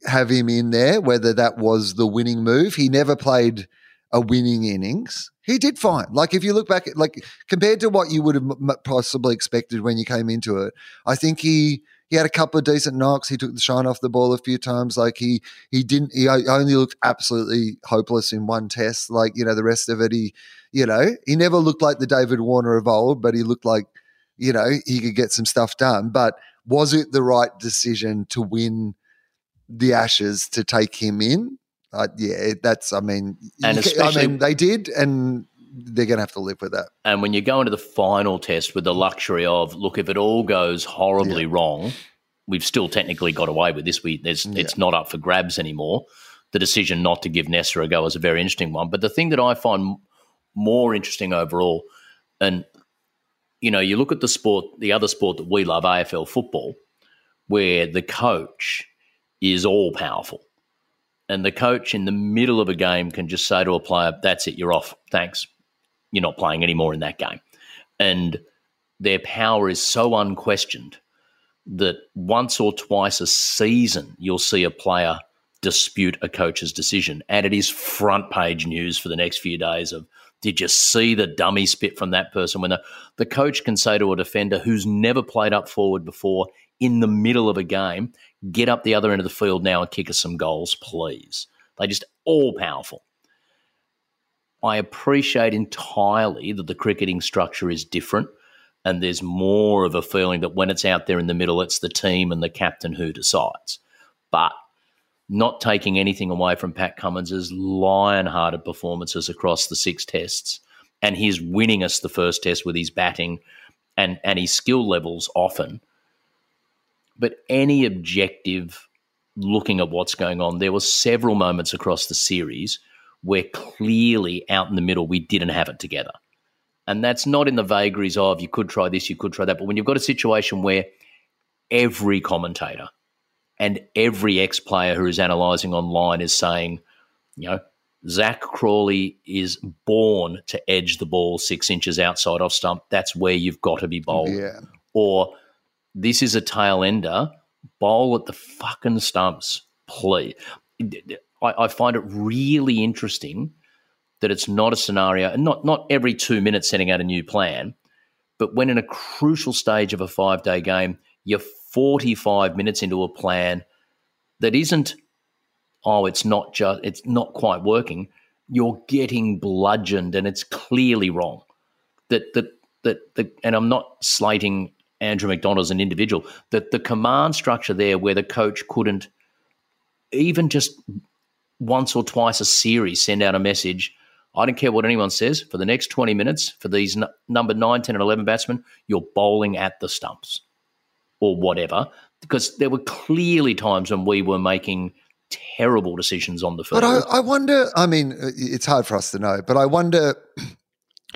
have him in there, whether that was the winning move. He never played a winning innings. He did fine. Like if you look back, like compared to what you would have possibly expected when you came into it, I think he he had a couple of decent knocks. He took the shine off the ball a few times. Like he he didn't. He only looked absolutely hopeless in one test. Like you know the rest of it, he you know he never looked like the David Warner of old, but he looked like you know he could get some stuff done. But was it the right decision to win? The Ashes to take him in. Uh, yeah, that's. I mean, and I mean, they did, and they're going to have to live with that. And when you go into the final test with the luxury of, look, if it all goes horribly yeah. wrong, we've still technically got away with this. We there's yeah. it's not up for grabs anymore. The decision not to give Neser a go is a very interesting one. But the thing that I find more interesting overall, and you know, you look at the sport, the other sport that we love, AFL football, where the coach is all powerful. And the coach in the middle of a game can just say to a player, That's it, you're off. Thanks. You're not playing anymore in that game. And their power is so unquestioned that once or twice a season, you'll see a player dispute a coach's decision. And it is front page news for the next few days of did you see the dummy spit from that person? When the, the coach can say to a defender who's never played up forward before in the middle of a game, get up the other end of the field now and kick us some goals, please. They're just all powerful. I appreciate entirely that the cricketing structure is different and there's more of a feeling that when it's out there in the middle, it's the team and the captain who decides. But not taking anything away from Pat Cummins' lion-hearted performances across the six tests and his winning us the first test with his batting and, and his skill levels often. But any objective looking at what's going on, there were several moments across the series where clearly out in the middle we didn't have it together. And that's not in the vagaries of you could try this, you could try that. But when you've got a situation where every commentator and every ex player who is analysing online is saying, you know, Zak Crawley is born to edge the ball six inches outside off stump. That's where you've got to be bowled. Yeah. Or this is a tail ender. Bowl at the fucking stumps, please. I, I find it really interesting that it's not a scenario, and not not every two minutes sending out a new plan, but when in a crucial stage of a five day game, you're 45 minutes into a plan that isn't, oh, it's not just, it's not quite working. You're getting bludgeoned and it's clearly wrong. That, that, that, the, and I'm not slating Andrew McDonald as an individual, that the command structure there where the coach couldn't even just once or twice a series send out a message. I don't care what anyone says. For the next 20 minutes, for these n- number 9, 10, and 11 batsmen, you're bowling at the stumps or whatever, because there were clearly times when we were making terrible decisions on the field. But I, I wonder, I mean, it's hard for us to know, but I wonder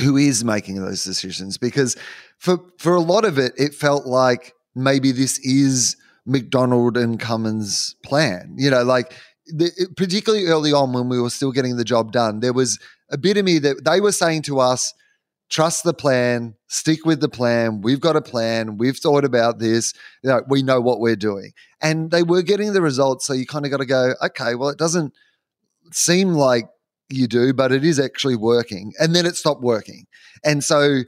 who is making those decisions because for for a lot of it, it felt like maybe this is McDonald and Cummins' plan. You know, like the, particularly early on when we were still getting the job done, there was a bit of me that they were saying to us, trust the plan, stick with the plan. We've got a plan. We've thought about this. You know, we know what we're doing. And they were getting the results. So you kind of got to go, okay, well, it doesn't seem like you do, but it is actually working. And then it stopped working. And so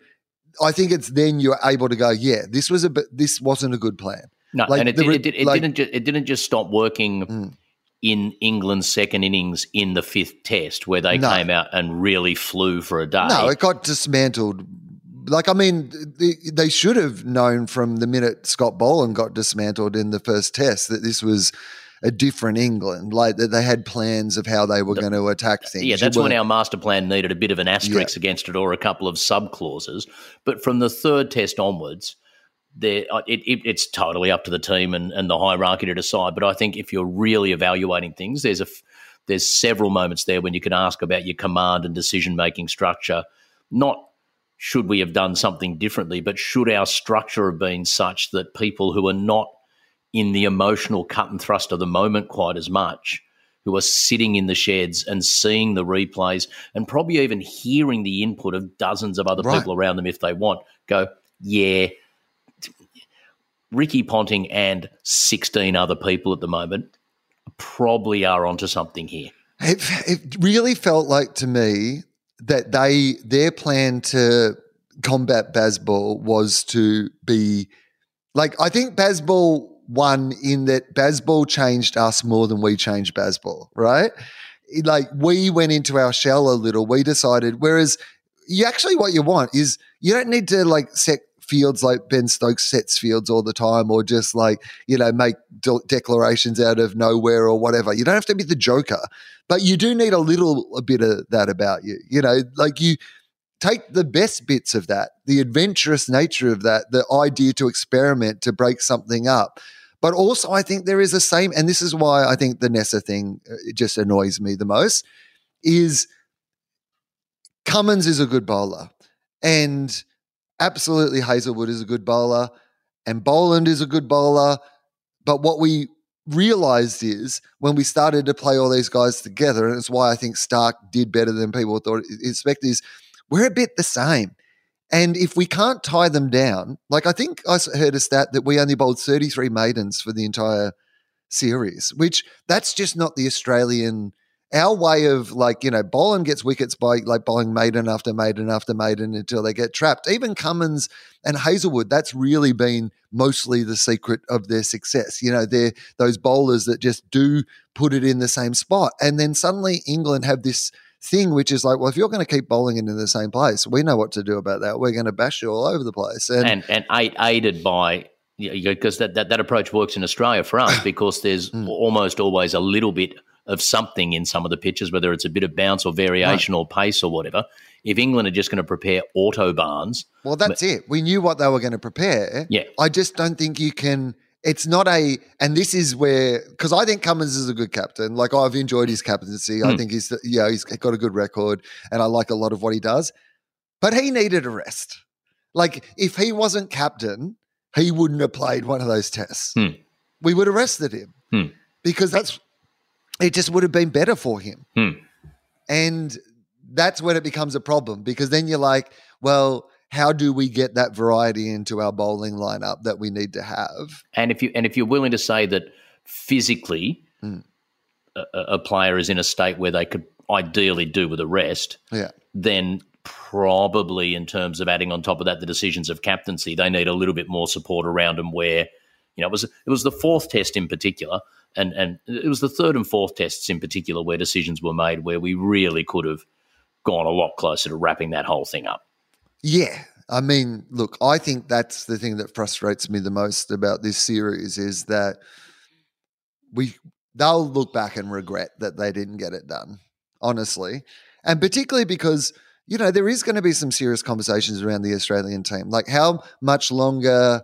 I think it's then you're able to go, yeah, this was a bit, this wasn't a good plan. No, like and it, the, it, it, it like, didn't. Ju- it didn't just stop working mm in England's second innings in the fifth test where they no. came out and really flew for a day. No, it got dismantled. Like, I mean, they, they should have known from the minute Scott Boland got dismantled in the first test that this was a different England, like that they had plans of how they were the, going to attack things. Yeah, that's when our master plan needed a bit of an asterisk yeah. against it or a couple of sub clauses. But from the third test onwards, there, uh, it, it, it's totally up to the team and, and the hierarchy to decide. But I think if you're really evaluating things, there's a there's several moments there when you can ask about your command and decision making structure. Not should we have done something differently, but should our structure have been such that people who are not in the emotional cut and thrust of the moment quite as much, who are sitting in the sheds and seeing the replays and probably even hearing the input of dozens of other right. people around them if they want, go, yeah, Ricky Ponting and 16 other people at the moment probably are onto something here. It, it really felt like to me that they their plan to combat Bazball was to be like I think Bazball won in that Bazball changed us more than we changed Bazball, right? Like we went into our shell a little. We decided, whereas you actually what you want is you don't need to like set fields like Ben Stokes sets fields all the time, or just like, you know, make de- declarations out of nowhere or whatever. You don't have to be the joker, but you do need a little a bit of that about you. You know, like you take the best bits of that, the adventurous nature of that, the idea to experiment, to break something up. But also, I think there is the same, and this is why I think the Neser thing uh, just annoys me the most, is Cummins is a good bowler. And absolutely Hazlewood is a good bowler and Boland is a good bowler. But what we realized is when we started to play all these guys together, and it's why I think Stark did better than people thought expect is we're a bit the same. And if we can't tie them down, like I think I heard a stat that we only bowled 33 maidens for the entire series, which that's just not the Australian our way of like, you know, Boland gets wickets by like bowling maiden after maiden after maiden until they get trapped. Even Cummins and Hazlewood, that's really been mostly the secret of their success. You know, they're those bowlers that just do put it in the same spot. And then suddenly England have this thing which is like, well, if you're going to keep bowling it in the same place, we know what to do about that. We're going to bash you all over the place. And and, and aided by because that, that, that approach works in Australia for us because there's mm. almost always a little bit – of something in some of the pitches, whether it's a bit of bounce or variation right. or pace or whatever. If England are just going to prepare autobahns, well, that's but, it. We knew what they were going to prepare. Yeah, I just don't think you can. It's not a, and this is where because I think Cummins is a good captain. Like I've enjoyed his captaincy. I hmm. think he's yeah he's got a good record, and I like a lot of what he does. But he needed a rest. Like if he wasn't captain, he wouldn't have played one of those tests. Hmm. We would have rested him hmm. because that's it just would have been better for him. Hmm. And that's when it becomes a problem because then you're like, well, how do we get that variety into our bowling lineup that we need to have? And if you and if you're willing to say that physically hmm. a, a, player is in a state where they could ideally do with a rest, yeah. then probably in terms of adding on top of that the decisions of captaincy, they need a little bit more support around them where you know it was it was the fourth test in particular and and it was the third and fourth tests in particular where decisions were made where we really could have gone a lot closer to wrapping that whole thing up. Yeah. I mean, look, I think that's the thing that frustrates me the most about this series is that we they'll look back and regret that they didn't get it done, honestly. And particularly because, you know, there is going to be some serious conversations around the Australian team. Like how much longer,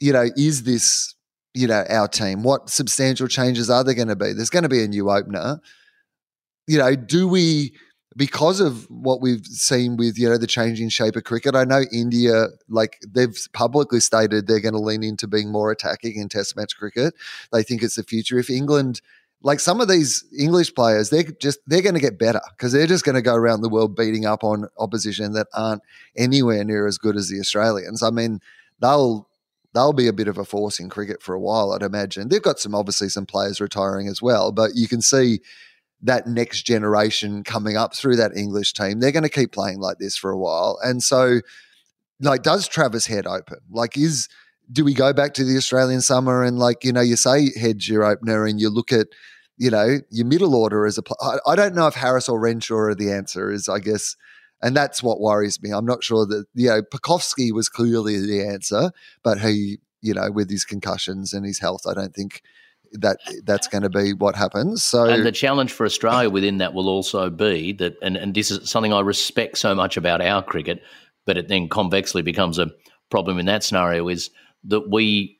you know, is this you know, our team? What substantial changes are there going to be? There's going to be a new opener. You know, do we because of what we've seen with you know the changing shape of cricket? I know India, like they've publicly stated they're going to lean into being more attacking in Test match cricket. They think it's the future. If England like some of these English players, they're just they're going to get better because they're just going to go around the world beating up on opposition that aren't anywhere near as good as the Australians. I mean, they'll they'll be a bit of a force in cricket for a while, I'd imagine. They've got some obviously some players retiring as well, but you can see that next generation coming up through that English team. They're going to keep playing like this for a while. And so like does Travis Head open? Like is do we go back to the Australian summer and like, you know, you say head's your opener and you look at you know, your middle order as a player? I don't know if Harris or Renshaw are the answer. Is I guess and that's what worries me. I'm not sure that, you know, Pucovski was clearly the answer, but he, you know, with his concussions and his health, I don't think that that's going to be what happens. So, and the challenge for Australia within that will also be that, and, and this is something I respect so much about our cricket, but it then convexly becomes a problem in that scenario is that we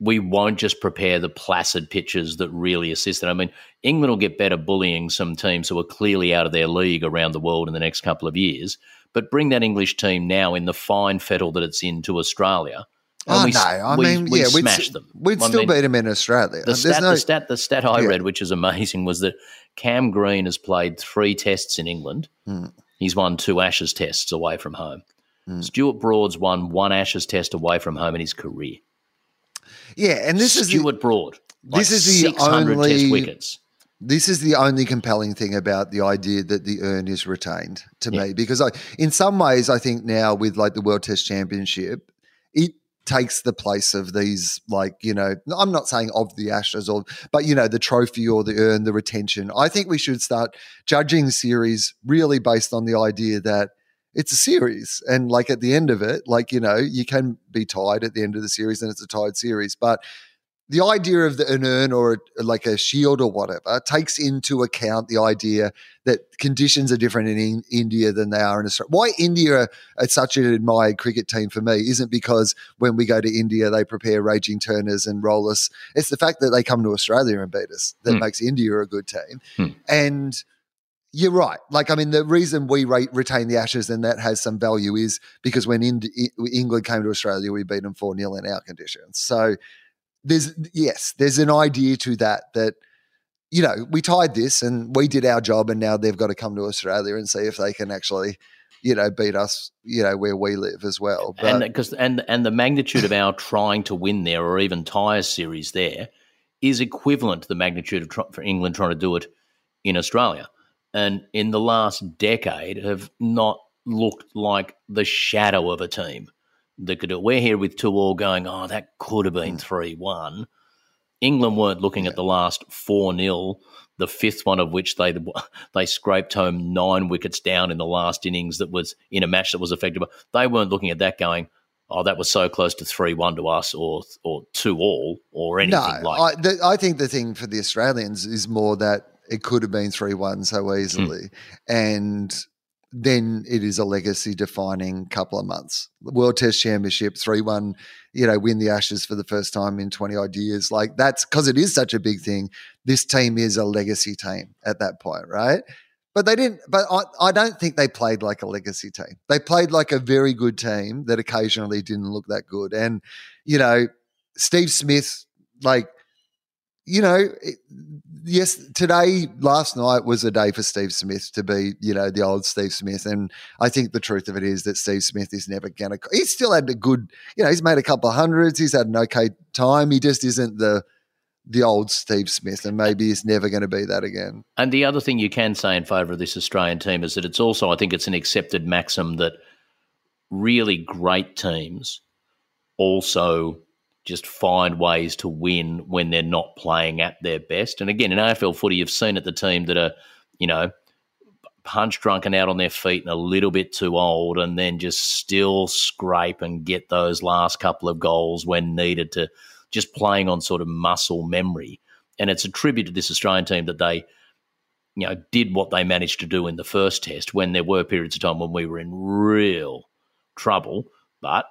we won't just prepare the placid pitches that really assist it. I mean, England will get better bullying some teams who are clearly out of their league around the world in the next couple of years, but bring that English team now in the fine fettle that it's in to Australia. Oh we, no! I we, mean, we yeah, we'd, them. We'd I still mean, beat them in Australia. The stat, no, the stat, the stat I yeah. read, which is amazing, was that Cam Green has played three tests in England. Mm. He's won two Ashes tests away from home. Mm. Stuart Broad's won one Ashes test away from home in his career. Yeah, and this Stuart is Stuart Broad. Like this is the only test wickets. This is the only compelling thing about the idea that the urn is retained to yeah. me because I, in some ways, I think now with like the World Test Championship, it takes the place of these like you know i'm not saying of the ashes or but you know the trophy or the urn the retention. I think we should start judging series really based on the idea that it's a series and like at the end of it like you know you can be tied at the end of the series and it's a tied series but the idea of the, an urn or a, like a shield or whatever takes into account the idea that conditions are different in, in India than they are in Australia. Why India are such an admired cricket team for me isn't because when we go to India they prepare raging turners and rollers. It's the fact that they come to Australia and beat us that mm. makes India a good team. Mm. And you're right. Like, I mean, the reason we re- retain the Ashes and that has some value is because when Ind- England came to Australia, we beat them 4 0 in our conditions. So there's yes, there's an idea to that that you know we tied this and we did our job, and now they've got to come to Australia and see if they can actually you know beat us you know where we live as well. But, and because and and the magnitude of our trying to win there or even tie a series there is equivalent to the magnitude of tr- for England trying to do it in Australia. And in the last decade, have not looked like the shadow of a team that could do it. We're here with two all going, oh, that could have been hmm. 3 1. England weren't looking yeah. at the last 4 0, the fifth one of which they they scraped home nine wickets down in the last innings that was in a match that was affected. They weren't looking at that going, oh, that was so close to 3 1 to us or or 2 all or anything no, like I, the, I think the thing for the Australians is more that it could have been 3 1 so easily. Mm. And then it is a legacy defining couple of months. World Test Championship, 3 1, you know, win the Ashes for the first time in 20 odd years. Like that's because it is such a big thing. This team is a legacy team at that point, right? But they didn't, but I, I don't think they played like a legacy team. They played like a very good team that occasionally didn't look that good. And, you know, Steve Smith, like, you know, yes, today, last night was a day for Steve Smith to be, you know, the old Steve Smith. And I think the truth of it is that Steve Smith is never going to, he's still had a good, you know, he's made a couple of hundreds. He's had an okay time. He just isn't the, the old Steve Smith, and maybe he's never going to be that again. And the other thing you can say in favour of this Australian team is that it's also, I think, it's an accepted maxim that really great teams also just find ways to win when they're not playing at their best. And again, in AFL footy, you've seen it the team that are, you know, punch drunk and out on their feet and a little bit too old, and then just still scrape and get those last couple of goals when needed to just playing on sort of muscle memory. And it's a tribute to this Australian team that they, you know, did what they managed to do in the first test when there were periods of time when we were in real trouble, but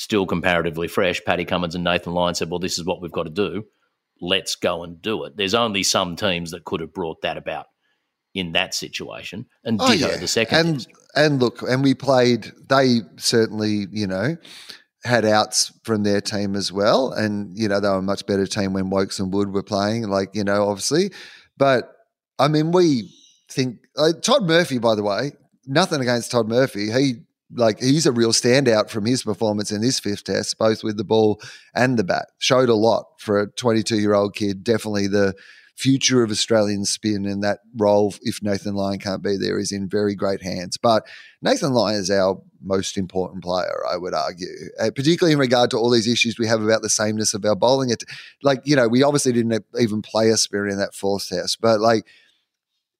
still comparatively fresh, Paddy Cummins and Nathan Lyon said, well, this is what we've got to do. Let's go and do it. There's only some teams that could have brought that about in that situation and oh, ditto yeah. the second and, test. And look, and we played, they certainly, you know, had outs from their team as well. And, you know, they were a much better team when Woakes and Wood were playing, like, you know, obviously. But, I mean, we think, uh, Todd Murphy, by the way, nothing against Todd Murphy. He like he's a real standout from his performance in this fifth test, both with the ball and the bat. Showed a lot for a 22 year old kid. Definitely the future of Australian spin and that role, if Nathan Lyon can't be there, is in very great hands. But Nathan Lyon is our most important player, I would argue, uh, particularly in regard to all these issues we have about the sameness of our bowling. It, like, you know, we obviously didn't even play a spirit in that fourth test, but like,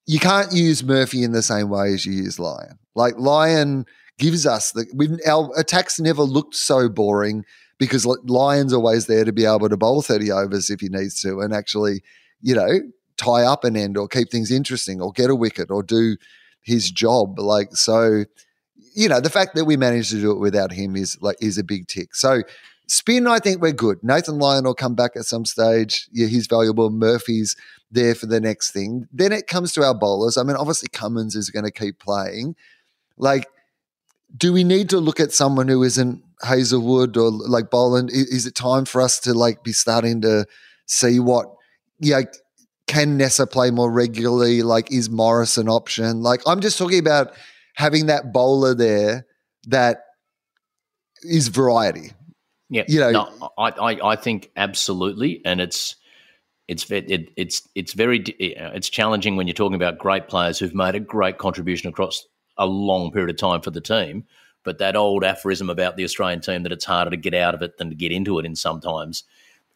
you can't use Murphy in the same way as you use Lyon. Like, Lyon gives us the we've our attacks never looked so boring because Lyon's always there to be able to bowl 30 overs if he needs to and actually, you know, tie up an end or keep things interesting or get a wicket or do his job. Like so, you know, the fact that we managed to do it without him is like is a big tick. So spin, I think we're good. Nathan Lyon will come back at some stage. Yeah, he's valuable. Murphy's there for the next thing. Then it comes to our bowlers. I mean, obviously Cummins is going to keep playing. Like do we need to look at someone who isn't Hazlewood or like Boland? Is it time for us to like be starting to see what, yeah, can Neser play more regularly? Like, is Morris an option? Like, I'm just talking about having that bowler there that is variety. Yeah, you know, no, I, I, I think absolutely, and it's it's it, it's it's very it's challenging when you're talking about great players who've made a great contribution across a long period of time for the team. But that old aphorism about the Australian team that it's harder to get out of it than to get into it in sometimes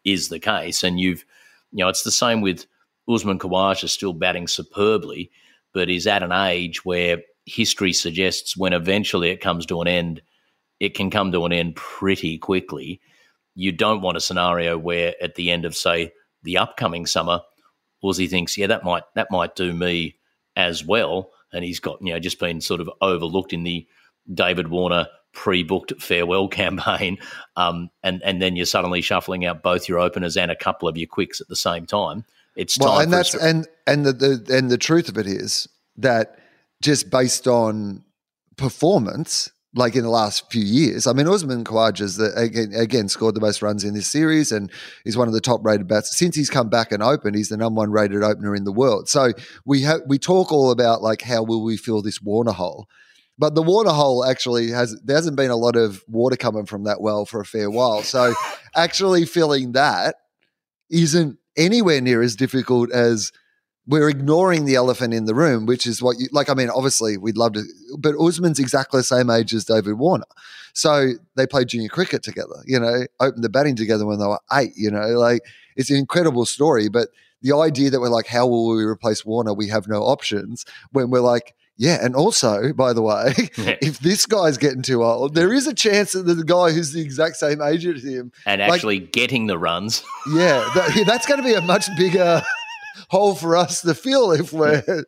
is the case. And you've, you know, it's the same with Usman Khawaja still batting superbly, but he's at an age where history suggests when eventually it comes to an end, it can come to an end pretty quickly. You don't want a scenario where at the end of, say, the upcoming summer, Aussie thinks, yeah, that might that might do me as well and he's got you know just been sort of overlooked in the David Warner pre-booked farewell campaign, um, and and then you're suddenly shuffling out both your openers and a couple of your quicks at the same time. It's well, and that's and and the, the and the truth of it is that just based on performance, like in the last few years. I mean, Usman Khawaja's the, again, again scored the most runs in this series and is one of the top rated bats since he's come back and opened. He's the number one rated opener in the world. So we have we talk all about like how will we fill this Warner hole. But the water hole actually has there hasn't been a lot of water coming from that well for a fair while. So actually filling that isn't anywhere near as difficult as we're ignoring the elephant in the room, which is what you like. I mean, obviously, we'd love to, but Usman's exactly the same age as David Warner. So they played junior cricket together, you know, opened the batting together when they were eight, you know, like it's an incredible story. But the idea that we're like, how will we replace Warner? We have no options when we're like, yeah, and also, by the way, yeah. if this guy's getting too old, there is a chance that the guy who's the exact same age as him and actually like, getting the runs, yeah, that, that's going to be a much bigger hole for us to feel if we're,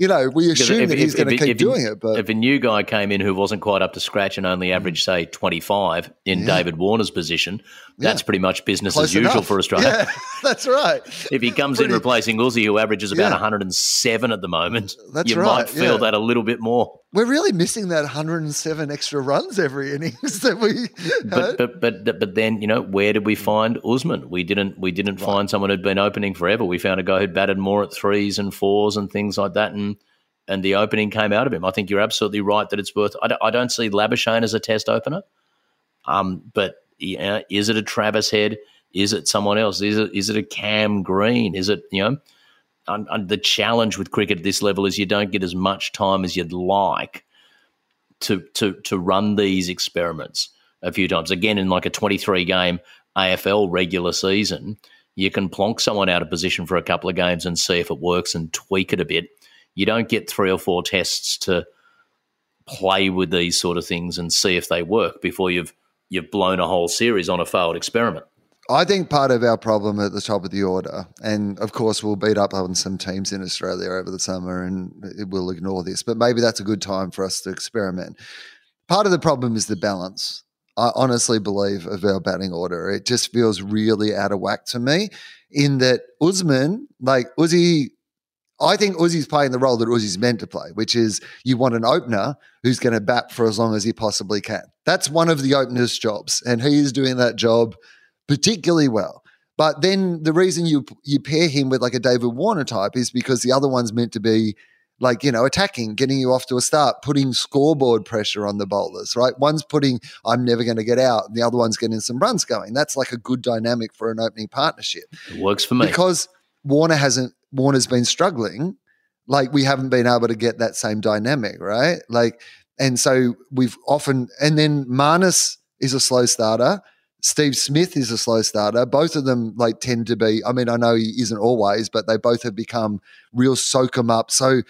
you know, we assume if, that he's going to keep if, doing it. But if a new guy came in who wasn't quite up to scratch and only averaged, say, 25 in yeah. David Warner's position, that's yeah. pretty much business Close as enough. usual for Australia. Yeah, that's right. if he comes pretty, in replacing Uzi, who averages about 107 at the moment, that's you right. might feel that a little bit more we're really missing that 107 extra runs every innings that we. But, but but but then you know where did we mm. find Usman? We didn't we didn't right. find someone who'd been opening forever. We found a guy who'd batted more at threes and fours and things like that, and and the opening came out of him. I think you're absolutely right that it's worth. I don't, I don't see Labuschagne as a test opener, um, but yeah, is it a Travis Head? Is it someone else? Is it is it a Cam Green? Is it you know? and, the challenge with cricket at this level is you don't get as much time as you'd like to to to run these experiments a few times. Again, in like a 23 game AFL regular season, you can plonk someone out of position for a couple of games and see if it works and tweak it a bit. You don't get three or four tests to play with these sort of things and see if they work before you've you've blown a whole series on a failed experiment. I think part of our problem at the top of the order, and of course we'll beat up on some teams in Australia over the summer and we'll ignore this, but maybe that's a good time for us to experiment. Part of the problem is the balance. I honestly believe of our batting order. It just feels really out of whack to me in that Usman, like Uzi, I think Uzi's playing the role that Uzi's meant to play, which is you want an opener who's going to bat for as long as he possibly can. That's one of the opener's jobs, and he is doing that job – particularly well. But then the reason you you pair him with like a David Warner type is because the other one's meant to be like you know attacking, getting you off to a start, putting scoreboard pressure on the bowlers. Right, one's putting I'm never going to get out, and the other one's getting some runs going. That's like a good dynamic for an opening partnership. It works for me because Warner hasn't Warner's been struggling. Like we haven't been able to get that same dynamic, right? Like, and so we've often and then Marnus is a slow starter. Steve Smith is a slow starter. Both of them like tend to be. I mean, I know he isn't always, but they both have become real soak 'em up. So,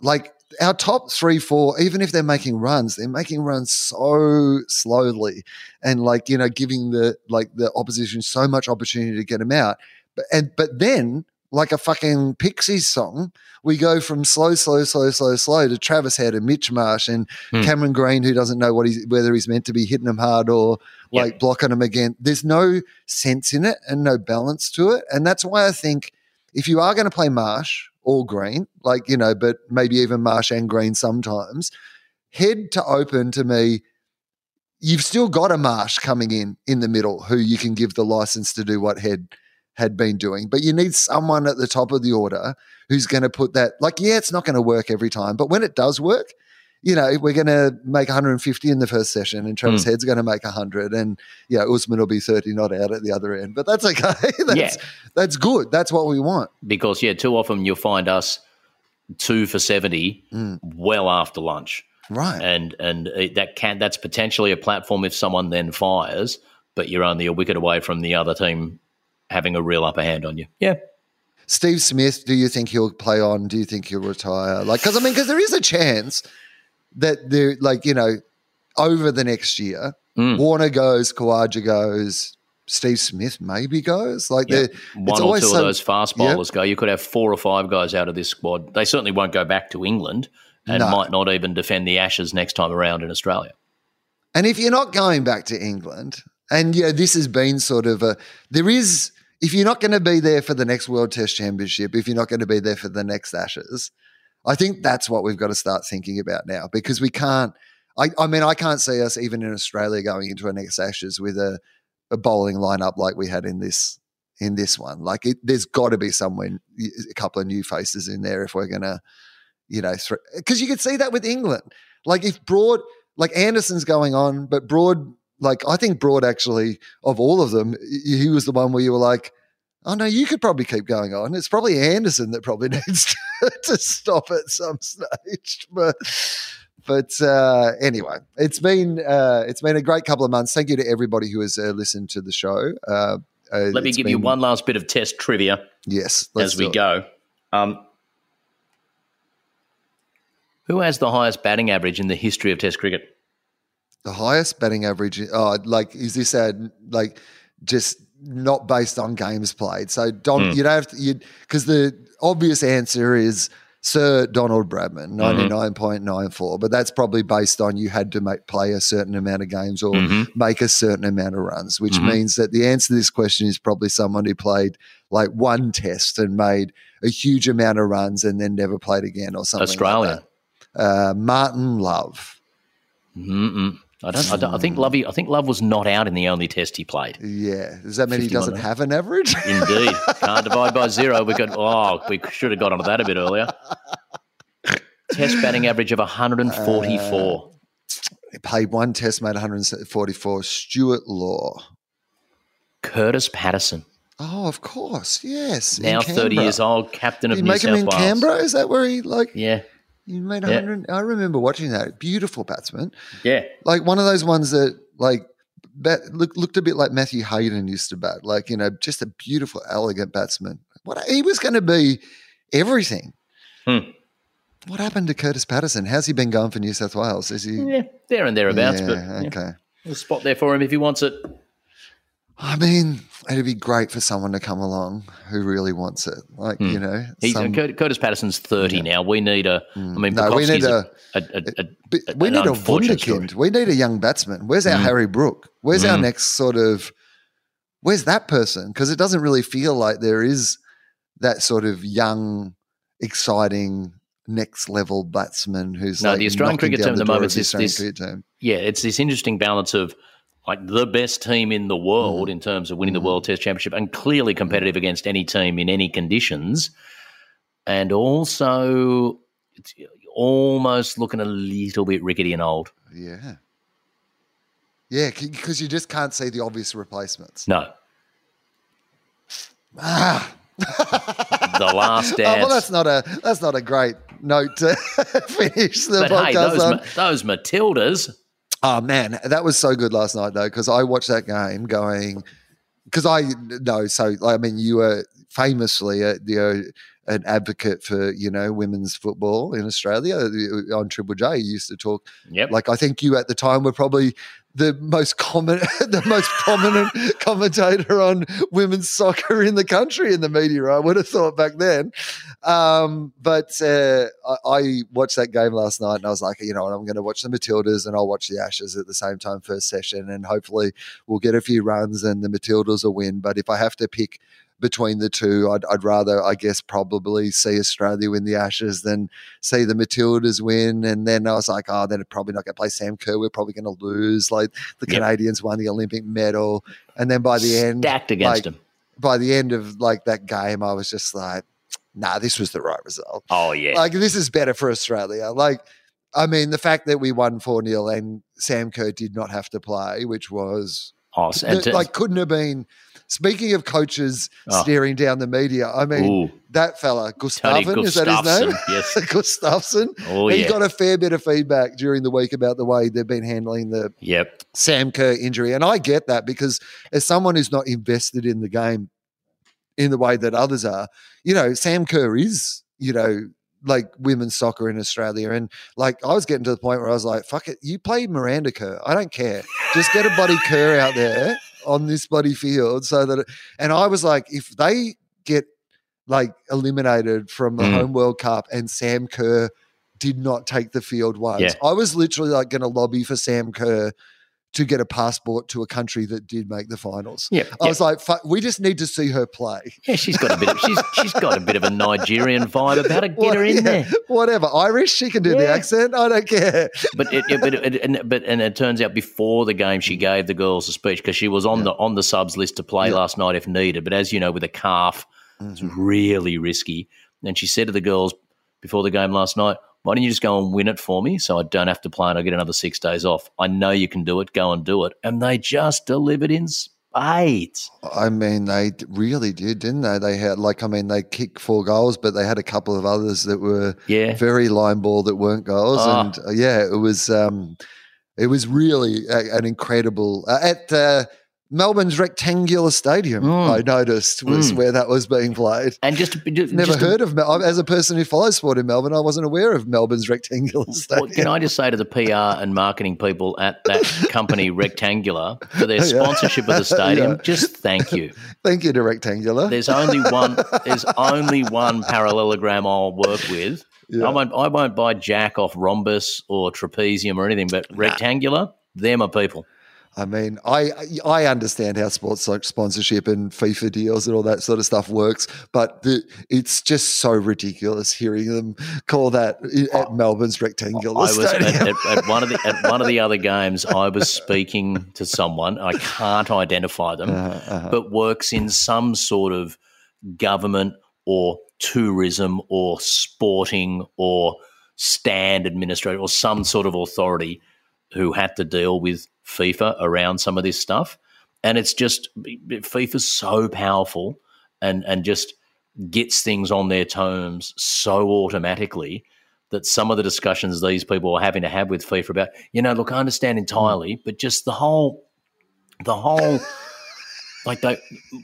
like our top three, four, even if they're making runs, they're making runs so slowly, and like you know, giving the like the opposition so much opportunity to get them out. But and but then like a fucking Pixies song. We go from slow, slow, slow, slow, slow to Travis Head and Mitch Marsh and hmm. Cameron Green, who doesn't know what he's whether he's meant to be hitting them hard or like yep. blocking them again. There's no sense in it and no balance to it, and that's why I think if you are going to play Marsh or Green, like you know, but maybe even Marsh and Green sometimes, head to open to me. You've still got a Marsh coming in in the middle who you can give the license to do what Head had been doing. But you need someone at the top of the order who's going to put that, like, yeah, it's not going to work every time, but when it does work, you know, we're going to make 150 in the first session, and Travis mm. Head's going to make 100, and yeah, Usman will be 30 not out at the other end. But that's okay. that's, yeah. that's good. That's what we want. Because yeah, too often you'll find us two for 70 mm. well after lunch, right? And and that can that's potentially a platform if someone then fires, but you're only a wicket away from the other team having a real upper hand on you. Yeah. Steve Smith, do you think he'll play on? Do you think he'll retire? Like, because I mean, because there is a chance that there, like, you know, over the next year, mm. Warner goes, Khawaja goes, Steve Smith maybe goes. Like, yep. one or two so, of those fast bowlers yep. go. You could have four or five guys out of this squad. They certainly won't go back to England and no. might not even defend the Ashes next time around in Australia. And if you're not going back to England, and yeah, this has been sort of a there is if you're not going to be there for the next World Test Championship, if you're not going to be there for the next Ashes, I think that's what we've got to start thinking about now because we can't. I, I mean, I can't see us even in Australia going into a next Ashes with a, a bowling lineup like we had in this in this one. Like, it, there's got to be somewhere a couple of new faces in there if we're gonna, you know, because you could see that with England. Like, if Broad, like Anderson's going on, but Broad, like I think Broad actually of all of them, he was the one where you were like. Oh no, you could probably keep going on. It's probably Anderson that probably needs to, to stop at some stage. But but uh, anyway, it's been uh, it's been a great couple of months. Thank you to everybody who has uh, listened to the show. Uh, uh, Let me give been, you one last bit of test trivia. Yes, as we go. Um, who has the highest batting average in the history of Test cricket? The highest batting average. Oh, like is this a like just not based on games played? So Don, mm. you don't have to you because the obvious answer is Sir Donald Bradman, 99.94, mm-hmm. but that's probably based on you had to make, play a certain amount of games or mm-hmm. make a certain amount of runs, which mm-hmm. means that the answer to this question is probably someone who played like one test and made a huge amount of runs and then never played again or something. Australian. Like uh, Martin Love. Mm-mm. I don't, I don't. I think Lovey. I think Love was not out in the only test he played. Yeah. Does that mean he doesn't have an average? Indeed. Can't divide by zero. We got. Oh, we should have got onto that a bit earlier. Test batting average of 144. Uh, he played one test, made 144. Stuart Law. Kurtis Patterson. Oh, of course. Yes. Now 30 years old, captain of New make South him in Wales. Canberra? Is that where he like? Yeah. You made 100. Yeah. I remember watching that. Beautiful batsman. Yeah. Like one of those ones that like bat, look, looked a bit like Matthew Hayden used to bat. Like, you know, just a beautiful, elegant batsman. What he was going to be everything. Hmm. What happened to Kurtis Patterson? How's he been going for New South Wales? Is he Yeah, there and thereabouts, yeah, but okay. Yeah, a spot there for him if he wants it. I mean, it'd be great for someone to come along who really wants it. Like, hmm. you know, He's, some, Kurtis Patterson's 30 yeah. now. We need a, I hmm. mean, no, we need a, a, a, a we need a wunderkind. We need a young batsman. Where's our mm. Harry Brook? Where's mm. our hmm. next sort of, where's that person? Because it doesn't really feel like there is that sort of young, exciting next level batsman who's no, like the Australian cricket team at the moment is this, yeah, it's this interesting balance of like the best team in the world mm. in terms of winning the World Test Championship and clearly competitive against any team in any conditions. And also, it's almost looking a little bit rickety and old. Yeah. Yeah, because you just can't see the obvious replacements. No. Ah. the last dance. Oh, well, that's not a that's not a great note to finish the but podcast hey, those, on. those Matildas Oh man, that was so good last night though because I watched that game going because I know so I mean you were famously a, you know, an advocate for you know women's football in Australia on Triple J. You used to talk. Yep. Like I think you at the time were probably the most common, the most prominent commentator on women's soccer in the country in the media. I would have thought back then. Um, but uh, I, I, watched that game last night, and I was like, you know, I'm going to watch the Matildas, and I'll watch the Ashes at the same time first session, and hopefully we'll get a few runs, and the Matildas will win. But if I have to pick between the two. I'd, I'd, rather, I guess, probably see Australia win the Ashes than see the Matildas win. And then I was like, oh, they're probably not going to play Sam Kerr. We're probably going to lose. Like the yep. Canadians won the Olympic medal. And then by the end, stacked against like, them. By the end of like that game, I was just like, nah, this was the right result. Oh, yeah. Like this is better for Australia. Like, I mean, the fact that we won 4 0 and Sam Kerr did not have to play, which was awesome. like couldn't have been Speaking of coaches oh. staring down the media, I mean, Ooh. that fella, Gustavsson, is that his name? Yes. Gustavsson. Oh, he yeah. got a fair bit of feedback during the week about the way they've been handling the yep. Sam Kerr injury. And I get that because as someone who's not invested in the game in the way that others are, you know, Sam Kerr is, you know, like women's soccer in Australia. And like I was getting to the point where I was like, fuck it, you play Miranda Kerr. I don't care. Just get a buddy Kerr out there on this bloody field so that, it, and I was like, if they get like eliminated from the mm. home World Cup and Sam Kerr did not take the field once, yeah. I was literally like going to lobby for Sam Kerr to get a passport to a country that did make the finals. Yeah, I yeah. was like, we just need to see her play. Yeah, she's got a bit of she's she's got a bit of a Nigerian vibe about her. Get What- her in yeah, there. Whatever, Irish, she can do the accent. I don't care. But it, it- but it, and, but and it turns out before the game she gave the girls a speech because she was on the on the subs list to play last night if needed. But as you know, with a calf, it's Mm-hmm. really risky. And she said to the girls before the game last night, "Why don't you just go and win it for me, so I don't have to play and I get another six days off? I know you can do it. Go and do it." And they just delivered in spades. I mean, they really did, didn't they? They had, like, I mean, they kicked four goals, but they had a couple of others that were Yeah. very line ball that weren't goals. Ah. And uh, yeah, it was, um, it was really a, an incredible uh, at uh, Melbourne's rectangular stadium. Mm. I noticed was Mm. where that was being played. And just, just Never just to- heard of Mel- as a person who follows sport in Melbourne. I wasn't aware of Melbourne's rectangular Well, stadium. can I just say to the PR and marketing people at that company, Rectangular, for their Yeah. sponsorship of the stadium? Yeah. Just thank you. Thank you to rectangular. There's only one. There's only one parallelogram I'll work with. Yeah. I won't. I won't buy jack off rhombus or trapezium or anything. But rectangular, they're my people. I mean, I I understand how sports like sponsorship and FIFA deals and all that sort of stuff works, but the, it's just so ridiculous hearing them call that at Melbourne's rectangular I was at, at, at one of the at one of the other games. I was speaking to someone. I can't identify them, Uh-huh, but works in some sort of government or tourism or sporting or stand administrator or some sort of authority who had to deal with FIFA around some of this stuff. And it's just FIFA's so powerful and and just gets things on their terms so automatically that some of the discussions these people are having to have with FIFA about, you know, look, I understand entirely, but just the whole the whole like they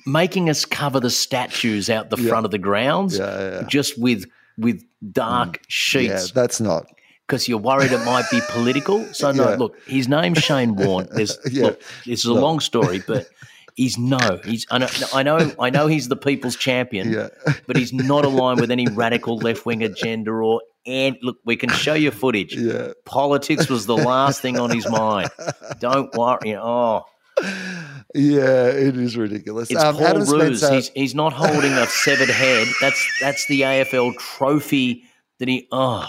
making us cover the statues out the front of the grounds Yeah, yeah, yeah. just with with dark mm. yeah, sheets that's not. Because you're worried it might be political. So no, Yeah. look, his name's Shane Warne. There's Yeah. look, this is a long story, but he's no, he's I know, I know, I know he's the people's champion, Yeah. but he's not aligned with any radical left wing agenda or. And look, we can show you footage. Yeah. Politics was the last thing on his mind. Don't worry. Oh, Yeah, it is ridiculous. it's Um, Paul Adam Roos. Spencer, He's he's not holding a severed head. That's that's the AFL trophy that he. Oh,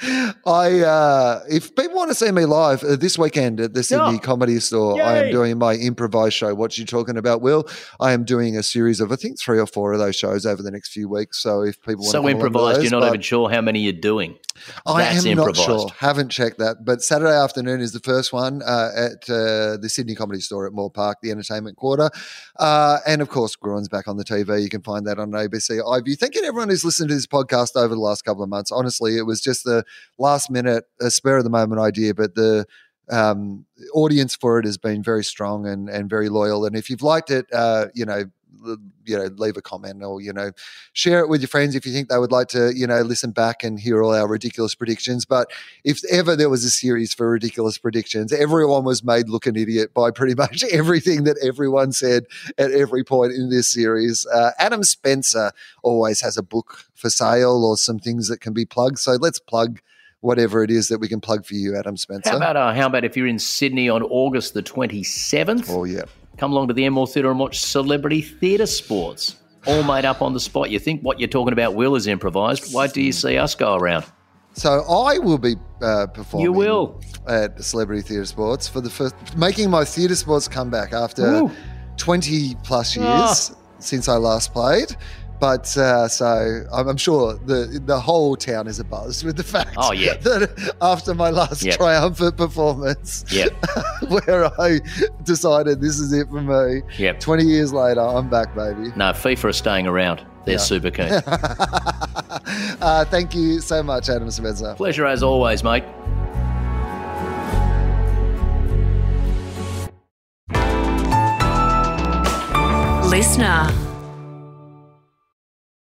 I uh, if people want to see me live uh, this weekend at the Sydney Yeah. Comedy Store, I am doing my improvised show. What are you talking about, Wil? I am doing a series of I think three or four of those shows over the next few weeks. So if people want so to improvised. You're not even sure how many you're doing. I That's am improvised. not sure. Haven't checked that. But Saturday afternoon is the first one uh, at uh, the Sydney Comedy Store at Moore Park, the Entertainment Quarter, uh, and of course Gruen's back on the TV. You can find that on ABC iView. Thank you to everyone who's listened to this podcast over the last couple of months. Honestly, it was just the last minute, a spur of the moment idea, but the um, audience for it has been very strong and and very loyal. And if you've liked it, uh, you know. You know, leave a comment or you know, share it with your friends if you think they would like to, you know, listen back and hear all our ridiculous predictions. But if ever there was a series for ridiculous predictions, everyone was made look an idiot by pretty much everything that everyone said at every point in this series. Uh, Adam Spencer always has a book for sale or some things that can be plugged. So let's plug whatever it is that we can plug for you, Adam Spencer. How about uh, how about if you're in Sydney on August the 27th? oh yeah. Come along to the Emerald Theatre and watch celebrity theatre sports, all made up on the spot. You think what you're talking about, Wil, is improvised? Why do you see us go around. So I will be uh, performing. You will. at Celebrity Theatre Sports for the first, making my theatre sports comeback after Woo. 20 plus years Ah. since I last played. But uh, so I'm, I'm sure the the whole town is abuzz with the fact Oh, yeah. that after my last Yep. triumphant performance, Yep. where I decided this is it for me, Yep. 20 years later, I'm back, baby. No, FIFA are staying around. They're Yeah. super keen. uh, thank you so much, Adam Spencer. Pleasure as always, mate. Listener.